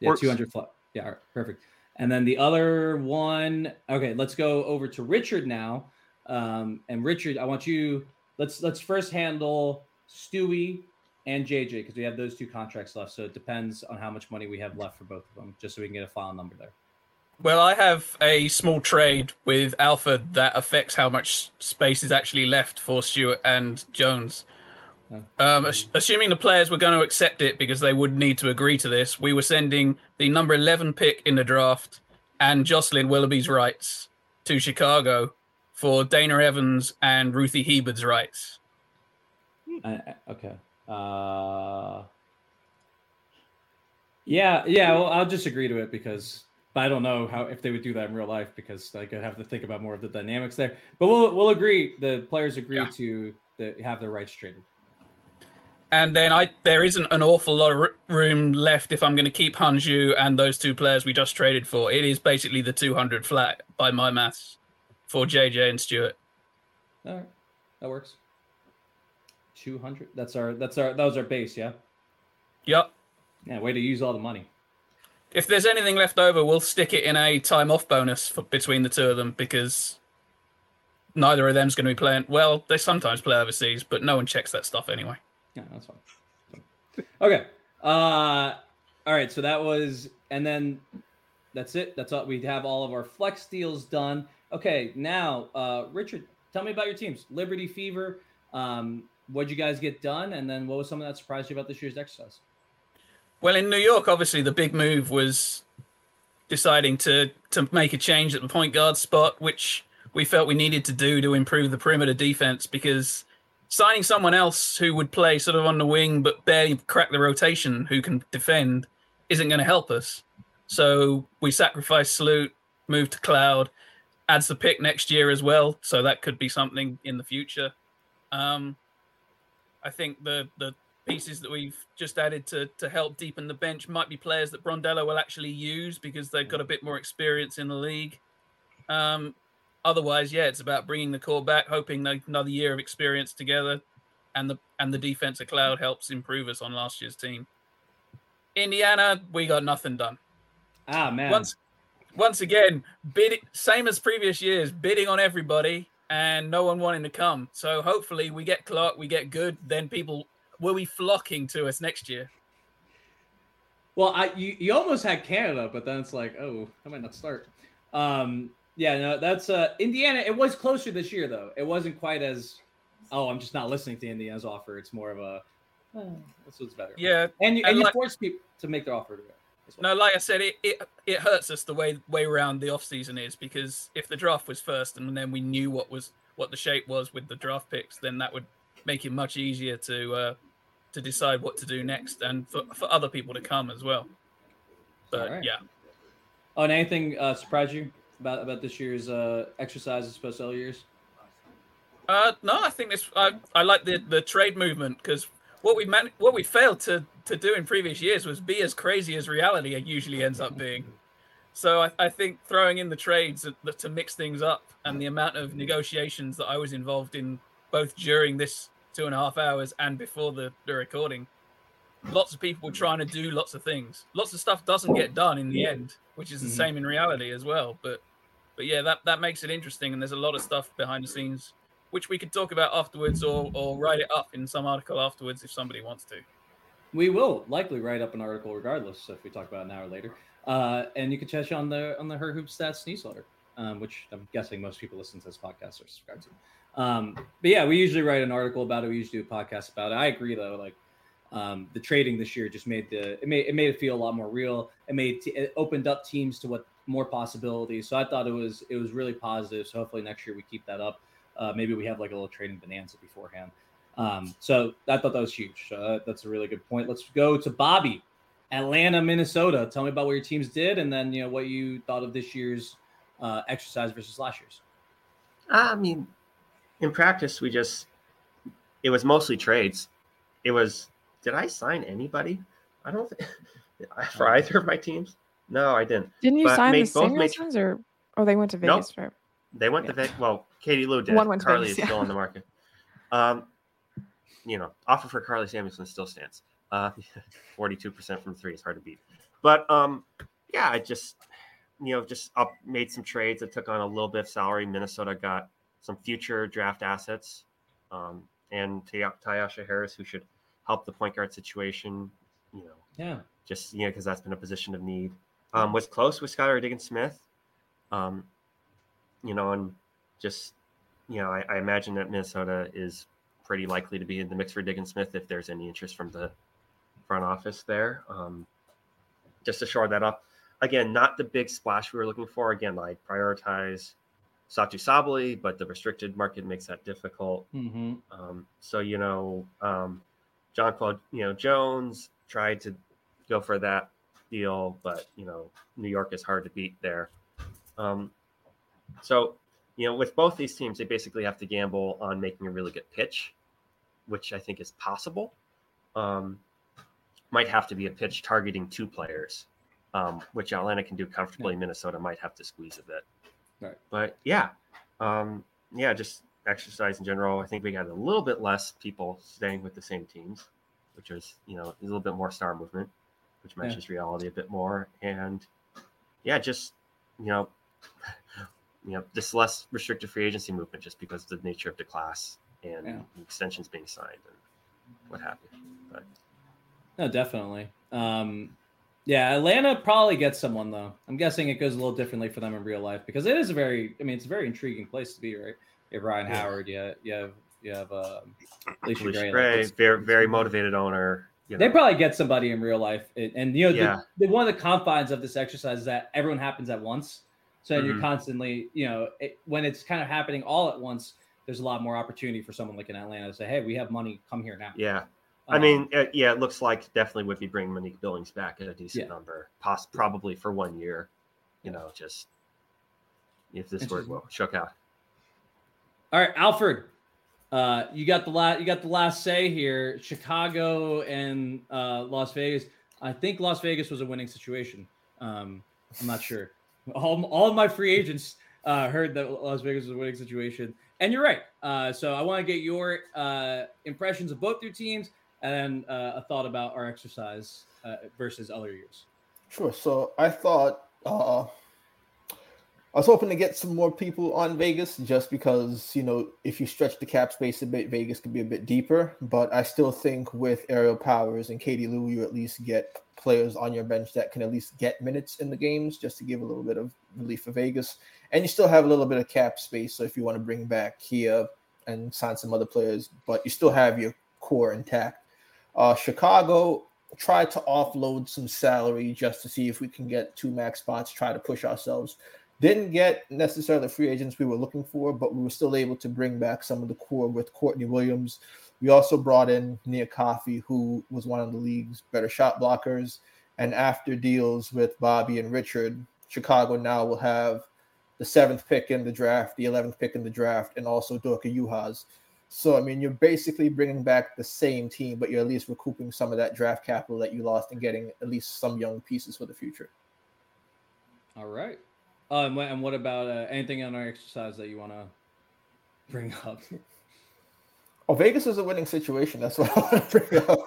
Yeah, Works. 200 flat. Yeah, all right, perfect. And then the other one. Okay, let's go over to Richard now. Um, and Richard, I want you. Let's let's first handle Stewie and JJ because we have those two contracts left. So it depends on how much money we have left for both of them, just so we can get a final number there. Well, I have a small trade with Alpha that affects how much space is actually left for Stewart and Jones. Um, ass- assuming the players were going to accept it because they would need to agree to this, we were sending the number 11 pick in the draft and Jocelyn Willoughby's rights to Chicago for Dana Evans and Ruthy Hebard's rights. Okay. Uh, yeah, yeah. Well, I'll just agree to it because but I don't know how if they would do that in real life because I could have to think about more of the dynamics there. But we'll we'll agree. The players agree Yeah. to the, have their rights traded. And then I there isn't an awful lot of room left if I'm going to keep Han Xu and those two players we just traded for. It is basically the 200 flat by my maths for JJ and Stewart. All right, that works. Two hundred. That's our that's our that was our base. Yeah. Yep. Yeah. Way to use all the money. If there's anything left over, we'll stick it in a time off bonus for, between the two of them because neither of them's going to be playing. Well, they sometimes play overseas, but no one checks that stuff anyway. Yeah, that's fine. Okay. Uh all right, so that was and then that's it. That's all we have all of our flex deals done. Okay, now uh Richard, tell me about your teams. Liberty Fever, um, what'd you guys get done? And then what was something that surprised you about this year's exercise? Well, in New York, obviously the big move was deciding to to make a change at the point guard spot, which we felt we needed to do to improve the perimeter defense because signing someone else who would play sort of on the wing but barely crack the rotation who can defend isn't going to help us. So we sacrificed Sloot, moved to Cloud, adds the pick next year as well. So that could be something in the future. Um, I think the the pieces that we've just added to to help deepen the bench might be players that Brondello will actually use because they've got a bit more experience in the league. Um, otherwise, yeah, it's about bringing the core back, hoping another year of experience together, and the and the defensive cloud helps improve us on last year's team. Indiana, we got nothing done. Ah man. Once once again, bid same as previous years, bidding on everybody and no one wanting to come. So hopefully we get Clark, we get good, then people will be flocking to us next year. Well, I you, you almost had Canada, but then it's like, oh, I might not start. Um, yeah, no, that's uh Indiana. It was closer this year though. It wasn't quite as oh, I'm just not listening to Indiana's offer. It's more of a oh, this was better. Yeah, and you, and and you force people to make their offer to go. No, like I said, it, it it hurts us the way way around the off season is because if the draft was first and then we knew what was what the shape was with the draft picks, then that would make it much easier to uh, to decide what to do next and for, for other people to come as well. But Alright. yeah, Oh, and anything uh, surprised you about about this year's uh, exercise as opposed to other years? Uh, no, I think this. I, I like the the trade movement because what we man, what we failed to to do in previous years was be as crazy as reality usually ends up being. So I, I think throwing in the trades to- to mix things up and the amount of negotiations that I was involved in both during this two and a half hours and before the, the recording, lots of people trying to do lots of things. Lots of stuff doesn't get done in the end, which is the Mhm. same in reality as well. But but yeah, that that makes it interesting, and there's a lot of stuff behind the scenes which we could talk about afterwards or or write it up in some article afterwards if somebody wants to. We will likely write up an article regardless if we talk about it an hour later. Uh, and you can check on the on the Her Hoop Stats newsletter, um, which I'm guessing most people listen to this podcast are subscribed to. Um, but yeah, we usually write an article about it. We usually do a podcast about it. I agree though, like um, the trading this year just made the it made it made it feel a lot more real. It made it opened up teams to what more possibilities. So I thought it was it was really positive. So hopefully next year we keep that up. Uh, maybe we have like a little trading bonanza beforehand. Um, so I thought that was huge. So that- that's a really good point. Let's go to Bobby, Atlanta, Minnesota. Tell me about what your teams did, and then you know what you thought of this year's uh, exercise versus last year's. I mean, in practice, we just it was mostly trades. It was did I sign anybody? I don't think <laughs> for either of my teams. No, I didn't. Didn't you But sign made- the both made- or oh they went to Nope. Vegas, right? They went Yeah. to Vegas. Well, Katie Lou did. One went to Karlie Vegas, is still yeah. on the market. Um, you know, offer for Karlie Samuelson still stands. Uh, <laughs> 42% from three is hard to beat. But um, yeah, I just, you know, just up made some trades I took on a little bit of salary. Minnesota got some future draft assets um, and Ty- Tyasha Harris, who should help the point guard situation, you know, Yeah. just, you know, because that's been a position of need. Um, was close with Skylar Diggins Smith. Um, you know, and just, you know, I, I imagine that Minnesota is pretty likely to be in the mix for Diggins Smith if there's any interest from the front office there. Um, just to shore that up. Again, not the big splash we were looking for. Again, I prioritize Satou Sabally, but the restricted market makes that difficult. Mm-hmm. Um, so you know, um, Jonquel, you know, Jones tried to go for that deal, but you know, New York is hard to beat there. Um, so you know, with both these teams, they basically have to gamble on making a really good pitch, which I think is possible. Um, might have to be a pitch targeting two players, um, which Atlanta can do comfortably. Minnesota might have to squeeze a bit. Right. But yeah, um, yeah, just exercise in general. I think we got a little bit less people staying with the same teams, which was you know a little bit more star movement, which Yeah. matches reality a bit more. And yeah, just you know, you know, this less restrictive free agency movement just because of the nature of the class and Yeah. the extensions being signed and what have you. But No, definitely. Um, yeah, Atlanta probably gets someone though. I'm guessing it goes a little differently for them in real life because it is a very, I mean, it's a very intriguing place to be, right? You have Rhyne Yeah. Howard, you have, you have, you have um, Allisha Allisha Gray. Gray, it's- very very motivated owner. You They probably get somebody in real life, and, and you know, Yeah. the, the, one of the confines of this exercise is that everyone happens at once. So you're Mhm. constantly, you know, it, when it's kind of happening all at once, there's a lot more opportunity for someone like in Atlanta to say, "Hey, we have money, come here now." Yeah. I Um, mean, uh, yeah, it looks like definitely would be bringing Monique Billings back at a decent Yeah. number, poss- probably for one year. You know, just if this word will shook out. All right, Alfred, uh, you got the last you got the last say here. Chicago and uh, Las Vegas. I think Las Vegas was a winning situation. Um, I'm not sure. All, all of my free agents uh, heard that Las Vegas was a winning situation, and you're right. Uh, so I want to get your uh, impressions of both your teams and then uh, a thought about our exercise uh, versus other years. Sure. So I thought uh, I was hoping to get some more people on Vegas just because, you know, if you stretch the cap space a bit, Vegas could be a bit deeper. But I still think with Aerial Powers and Katie Lou, you at least get players on your bench that can at least get minutes in the games just to give a little bit of relief for Vegas. And you still have a little bit of cap space. So if you want to bring back Kiah and sign some other players, but you still have your core intact. Uh, Chicago tried to offload some salary just to see if we can get two max spots, try to push ourselves. Didn't get necessarily free agents we were looking for, but we were still able to bring back some of the core with Courtney Williams. We also brought in Nia Coffey, who was one of the league's better shot blockers. And after deals with Bobby and Richard, Chicago now will have the seventh pick in the draft, the 11th pick in the draft, and also Dorka Juhász. So, I mean, you're basically bringing back the same team, but you're at least recouping some of that draft capital that you lost and getting at least some young pieces for the future. All right. Uh, and, what, and what about uh, anything on our exercise that you want to bring up? Oh, Vegas is a winning situation. That's what I want to bring up. <laughs>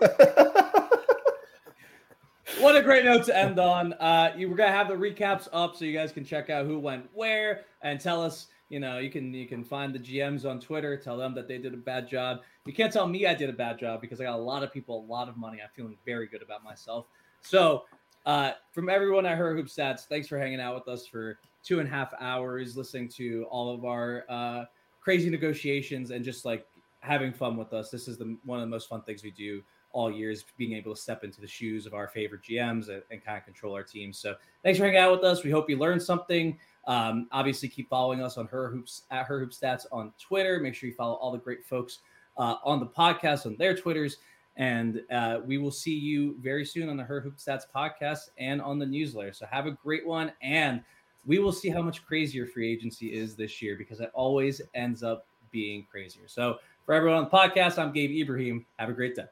what a great note to end on. Uh, you, we're gonna have the recaps up so you guys can check out who went where and tell us. You know, you can you can find the GMs on Twitter. Tell them that they did a bad job. You can't tell me I did a bad job because I got a lot of people, a lot of money. I'm feeling very good about myself. So, uh, from everyone at Her Hoop Stats, thanks for hanging out with us for two and a half hours, listening to all of our uh, crazy negotiations and just like having fun with us. This is the one of the most fun things we do all year is being able to step into the shoes of our favorite GMs and, and kind of control our team. So thanks for hanging out with us. We hope you learned something. Um, obviously, keep following us on her hoops at her hoop stats on Twitter. Make sure you follow all the great folks uh, on the podcast on their Twitters. And uh, we will see you very soon on the Her Hoop Stats podcast and on the newsletter. So have a great one. And we will see how much crazier free agency is this year because it always ends up being crazier. So for everyone on the podcast, I'm Gabe Ibrahim. Have a great day.